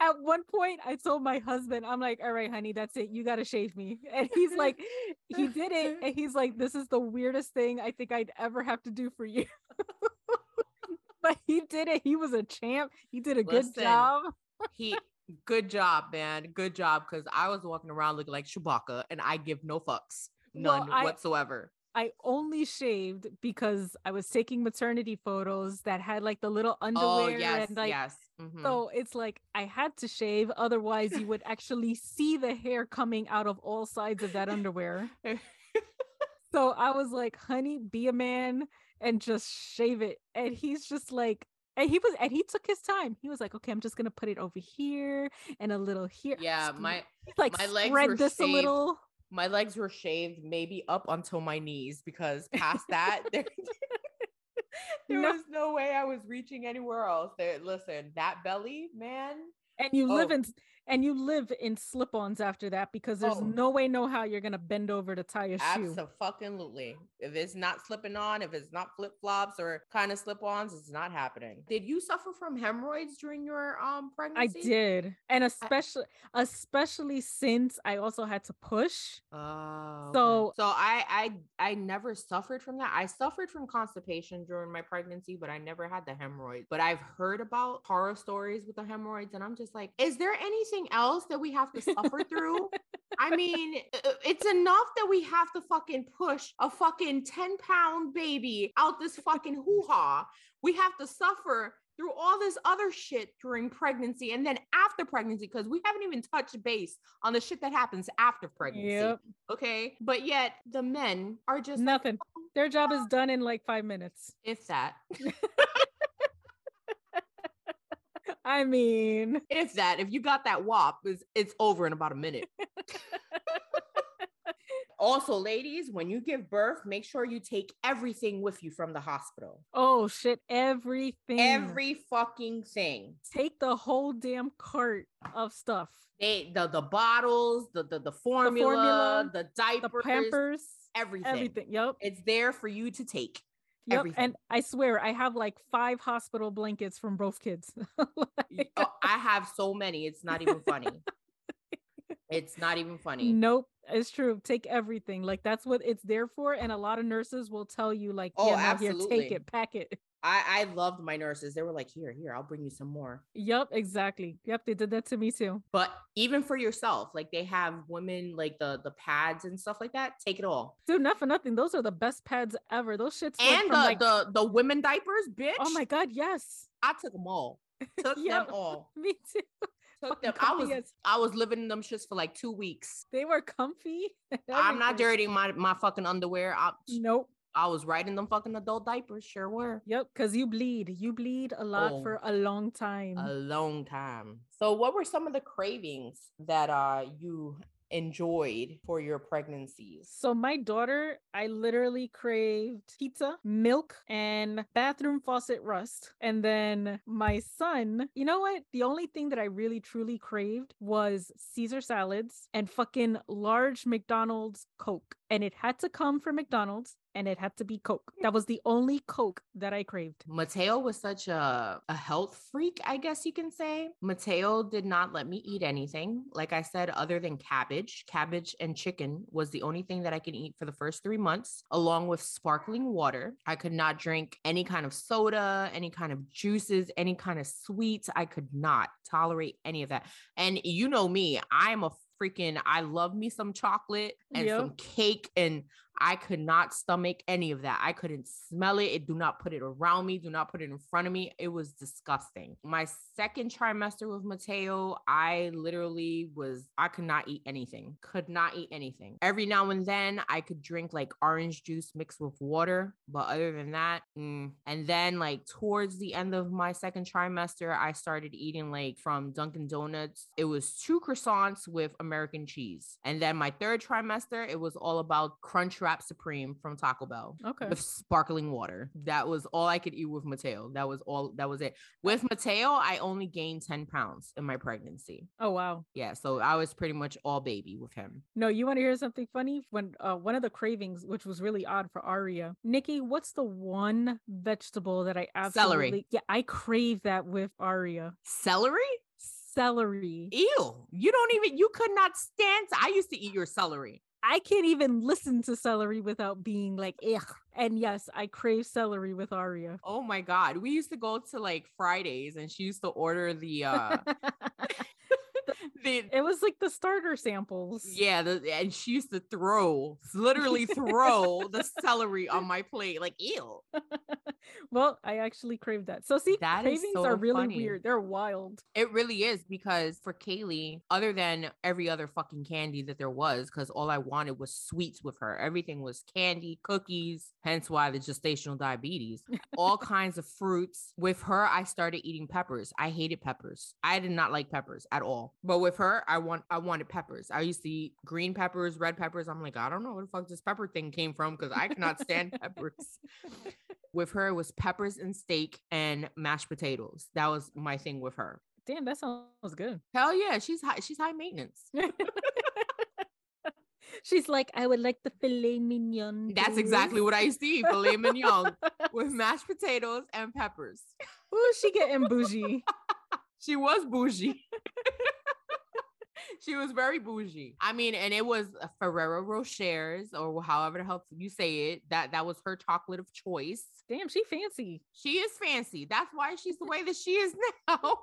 at one point I told my husband, I'm like, all right, honey, that's it. You gotta shave me. *laughs* And he's like, he did it. And he's like, this is the weirdest thing I think I'd ever have to do for you *laughs* but he did it. He was a champ. He did a Listen, good job. *laughs* he good job, man. Good job. Cause I was walking around looking like Chewbacca and I give no fucks. None well, I, whatsoever. I only shaved because I was taking maternity photos that had like the little oh, underwear. Oh, yes, and like, yes. Mm-hmm. So it's like I had to shave, otherwise you would actually see the hair coming out of all sides of that underwear. *laughs* so I was like, honey, be a man and just shave it. And he's just like, and he was and he took his time. He was like, okay, I'm just gonna put it over here and a little here. Yeah, my like my legs spread this shaved. a little. My legs were shaved maybe up until my knees because past that there, *laughs* there no. was no way I was reaching anywhere else. There, listen, that belly, man. And you oh. live in and you live in slip-ons after that because there's oh. no way no how you're gonna bend over to tie a shoe. Absolutely. If it's not slipping on if it's not flip-flops or kind of slip-ons it's not happening. Did you suffer from hemorrhoids during your um pregnancy? i did and especially I- especially since i also had to push. Oh so so i i i never suffered from that. I suffered from constipation during my pregnancy but i never had the hemorrhoids. But i've heard about horror stories with the hemorrhoids and i'm just like is there anything anything else that we have to suffer through? I *laughs* mean, uh, uh, it's enough that we have to fucking push a fucking 10 pound baby out this fucking hoo ha. We have to suffer through all this other shit during pregnancy and then after pregnancy because we haven't even touched base on the shit that happens after pregnancy. Yep. Okay. But yet the men are just nothing. Like, oh, Their job is done in like five minutes. If that. *laughs* I mean, if that, if you got that WAP, it's, it's over in about a minute. *laughs* also, ladies, when you give birth, make sure you take everything with you from the hospital. Oh shit, everything. Every fucking thing. Take the whole damn cart of stuff. They the the bottles, the the, the formula, the, formula, the diapers, the pampers, everything. Everything. Yep. It's there for you to take. Yep. Everything. And I swear I have like five hospital blankets from both kids. *laughs* like... oh, I have so many. It's not even funny. *laughs* it's not even funny. Nope. It's true. Take everything. Like that's what it's there for. And a lot of nurses will tell you, like, oh, yeah, no, here, take it, pack it. I, I loved my nurses. They were like, here, here, I'll bring you some more. Yep, exactly. Yep, they did that to me too. But even for yourself, like they have women like the the pads and stuff like that. Take it all. Dude, not for nothing. Those are the best pads ever. Those shits. And the, like... the the women diapers, bitch. Oh my god, yes. I took *laughs* them all. Took yep, them all. Me too. Took them. I was as... I was living in them shits for like two weeks. They were comfy. *laughs* I'm not dirtying my my fucking underwear. I, nope. I was writing them fucking adult diapers, sure were. Yep, because you bleed. You bleed a lot oh, for a long time. A long time. So what were some of the cravings that uh you enjoyed for your pregnancies? So my daughter, I literally craved pizza, milk, and bathroom faucet rust. And then my son, you know what? The only thing that I really truly craved was Caesar salads and fucking large McDonald's Coke. And it had to come from McDonald's and it had to be Coke. That was the only Coke that I craved. Mateo was such a, a health freak, I guess you can say. Mateo did not let me eat anything. Like I said, other than cabbage, cabbage and chicken was the only thing that I could eat for the first three months, along with sparkling water. I could not drink any kind of soda, any kind of juices, any kind of sweets. I could not tolerate any of that. And you know me, I'm a freaking I love me some chocolate and yep. some cake and I could not stomach any of that. I couldn't smell it. It do not put it around me. Do not put it in front of me. It was disgusting. My second trimester with Mateo, I literally was, I could not eat anything. Could not eat anything. Every now and then I could drink like orange juice mixed with water. But other than that, mm. and then like towards the end of my second trimester, I started eating like from Dunkin' Donuts. It was two croissants with American cheese. And then my third trimester, it was all about crunch wrap supreme from Taco Bell. Okay. With sparkling water. That was all I could eat with Mateo. That was all that was it. With Mateo, I only gained 10 pounds in my pregnancy. Oh wow. Yeah. So I was pretty much all baby with him. No, you want to hear something funny? When uh, one of the cravings, which was really odd for Aria, Nikki, what's the one vegetable that I absolutely celery? Yeah, I crave that with Aria. Celery? Celery. Ew. You don't even you could not stand. I used to eat your celery. I can't even listen to celery without being like, ugh. And yes, I crave celery with Aria. Oh my God. We used to go to like Fridays and she used to order the uh *laughs* the, it was like the starter samples. Yeah, the, and she used to throw, literally throw the celery on my plate, like ew. *laughs* well, I actually craved that. So see, that cravings so are really funny. weird. They're wild. It really is because for Kaylee, other than every other fucking candy that there was, because all I wanted was sweets with her. Everything was candy, cookies. Hence why the gestational diabetes. all kinds of fruits. With her, I started eating peppers. I hated peppers. I did not like peppers at all. But with her, I want I wanted peppers. I used to eat green peppers, red peppers. I'm like, I don't know where the fuck this pepper thing came from because I cannot stand peppers. *laughs* with her, it was peppers and steak and mashed potatoes. That was my thing with her. Damn, that sounds good. Hell yeah, she's high. She's high maintenance. *laughs* She's like, I would like the filet mignon. That's exactly what I used to eat filet mignon *laughs* with mashed potatoes and peppers. Ooh, she getting bougie. she was bougie she was very bougie. I mean, and it was Ferrero Rocher's or however the hell you say it. That that was her chocolate of choice. Damn, she fancy. She is fancy. That's why she's the *laughs* way that she is now.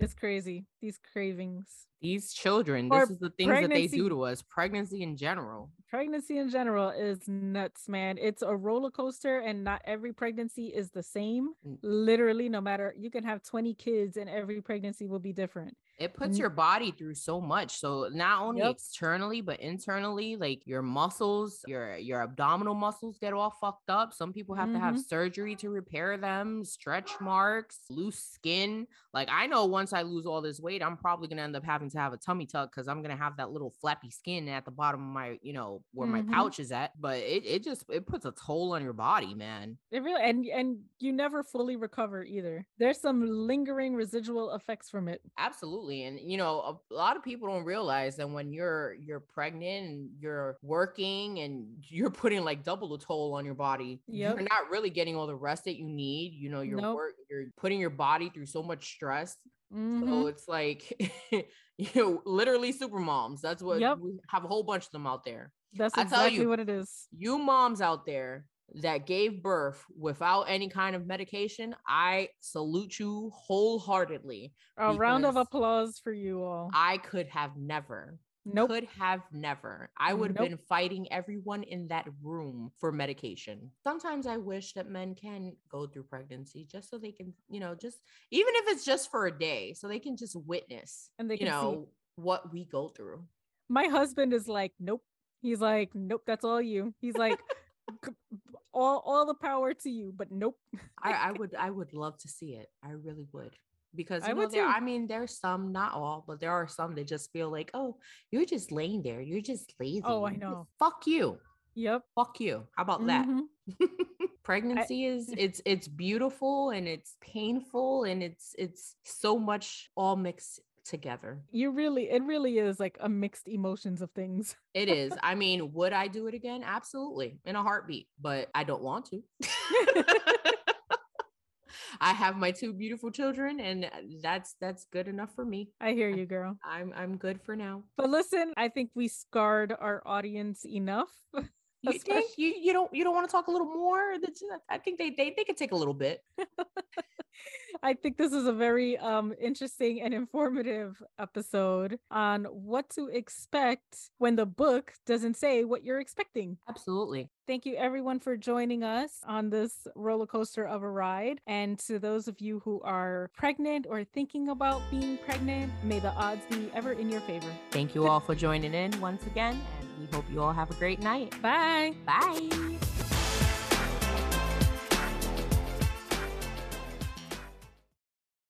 it's crazy. These cravings. These children, or this is the things that they do to us. Pregnancy in general. Pregnancy in general is nuts, man. It's a roller coaster, and not every pregnancy is the same. Literally, no matter you can have 20 kids, and every pregnancy will be different it puts your body through so much so not only yep. externally but internally like your muscles your your abdominal muscles get all fucked up some people have mm-hmm. to have mm-hmm. surgery to repair them stretch marks loose skin like i know once i lose all this weight i'm probably going to end up having to have a tummy tuck because i'm going to have that little flappy skin at the bottom of my you know where mm-hmm. my pouch is at but it, it just it puts a toll on your body man it really and and you never fully recover either there's some lingering residual effects from it absolutely absolutely and you know a, a, lot of people don't realize that when you're you're pregnant and you're working and *laughs* you're putting like double the toll on your body yep. you're not really getting all the rest that you need you know you're nope. work you're putting your body through so much stress mm-hmm. so it's like *laughs* you know literally super moms that's what yep. we have a whole bunch of them out there that's exactly you, what it is you moms out there that gave birth without any kind of medication, I salute you wholeheartedly. A round of applause for you all. I could have never. Nope. Could have never. I would have nope. been fighting everyone in that room for medication. Sometimes I wish that men can go through pregnancy just so they can, you know, just even if it's just for a day, so they can just witness and they you know see. what we go through. My husband is like, nope. He's like, nope, that's all you. He's like, all all the power to you but nope *laughs* I, I would i would love to see it i really would because you I know there, I mean there's some not all but there are some that just feel like oh you're just laying there you're just lazy oh I know fuck you yep fuck you how about mm-hmm. *laughs* that pregnancy I, is *laughs* it's it's beautiful and it's painful and it's it's so much all mixed together. You really, it really is like a mixed emotions of things. *laughs* It is. I mean, would I do it again? Absolutely, in a heartbeat, but I don't want to. I have my two beautiful children and uh, that's that's good enough for me. I hear you, girl. I'm I'm good for now. But listen, I think we scarred our audience enough. *laughs* You think you, you don't you don't want to talk a little more? I think they they they could take a little bit. *laughs* I think this is a very um, interesting and informative episode on what to expect when the book doesn't say what you're expecting. Absolutely. Thank you, everyone, for joining us on this roller coaster of a ride. And to those of you who are pregnant or thinking about being pregnant, may the odds be ever in your favor. Thank you all for joining in once again, and we hope you all have a great night. Bye. Bye.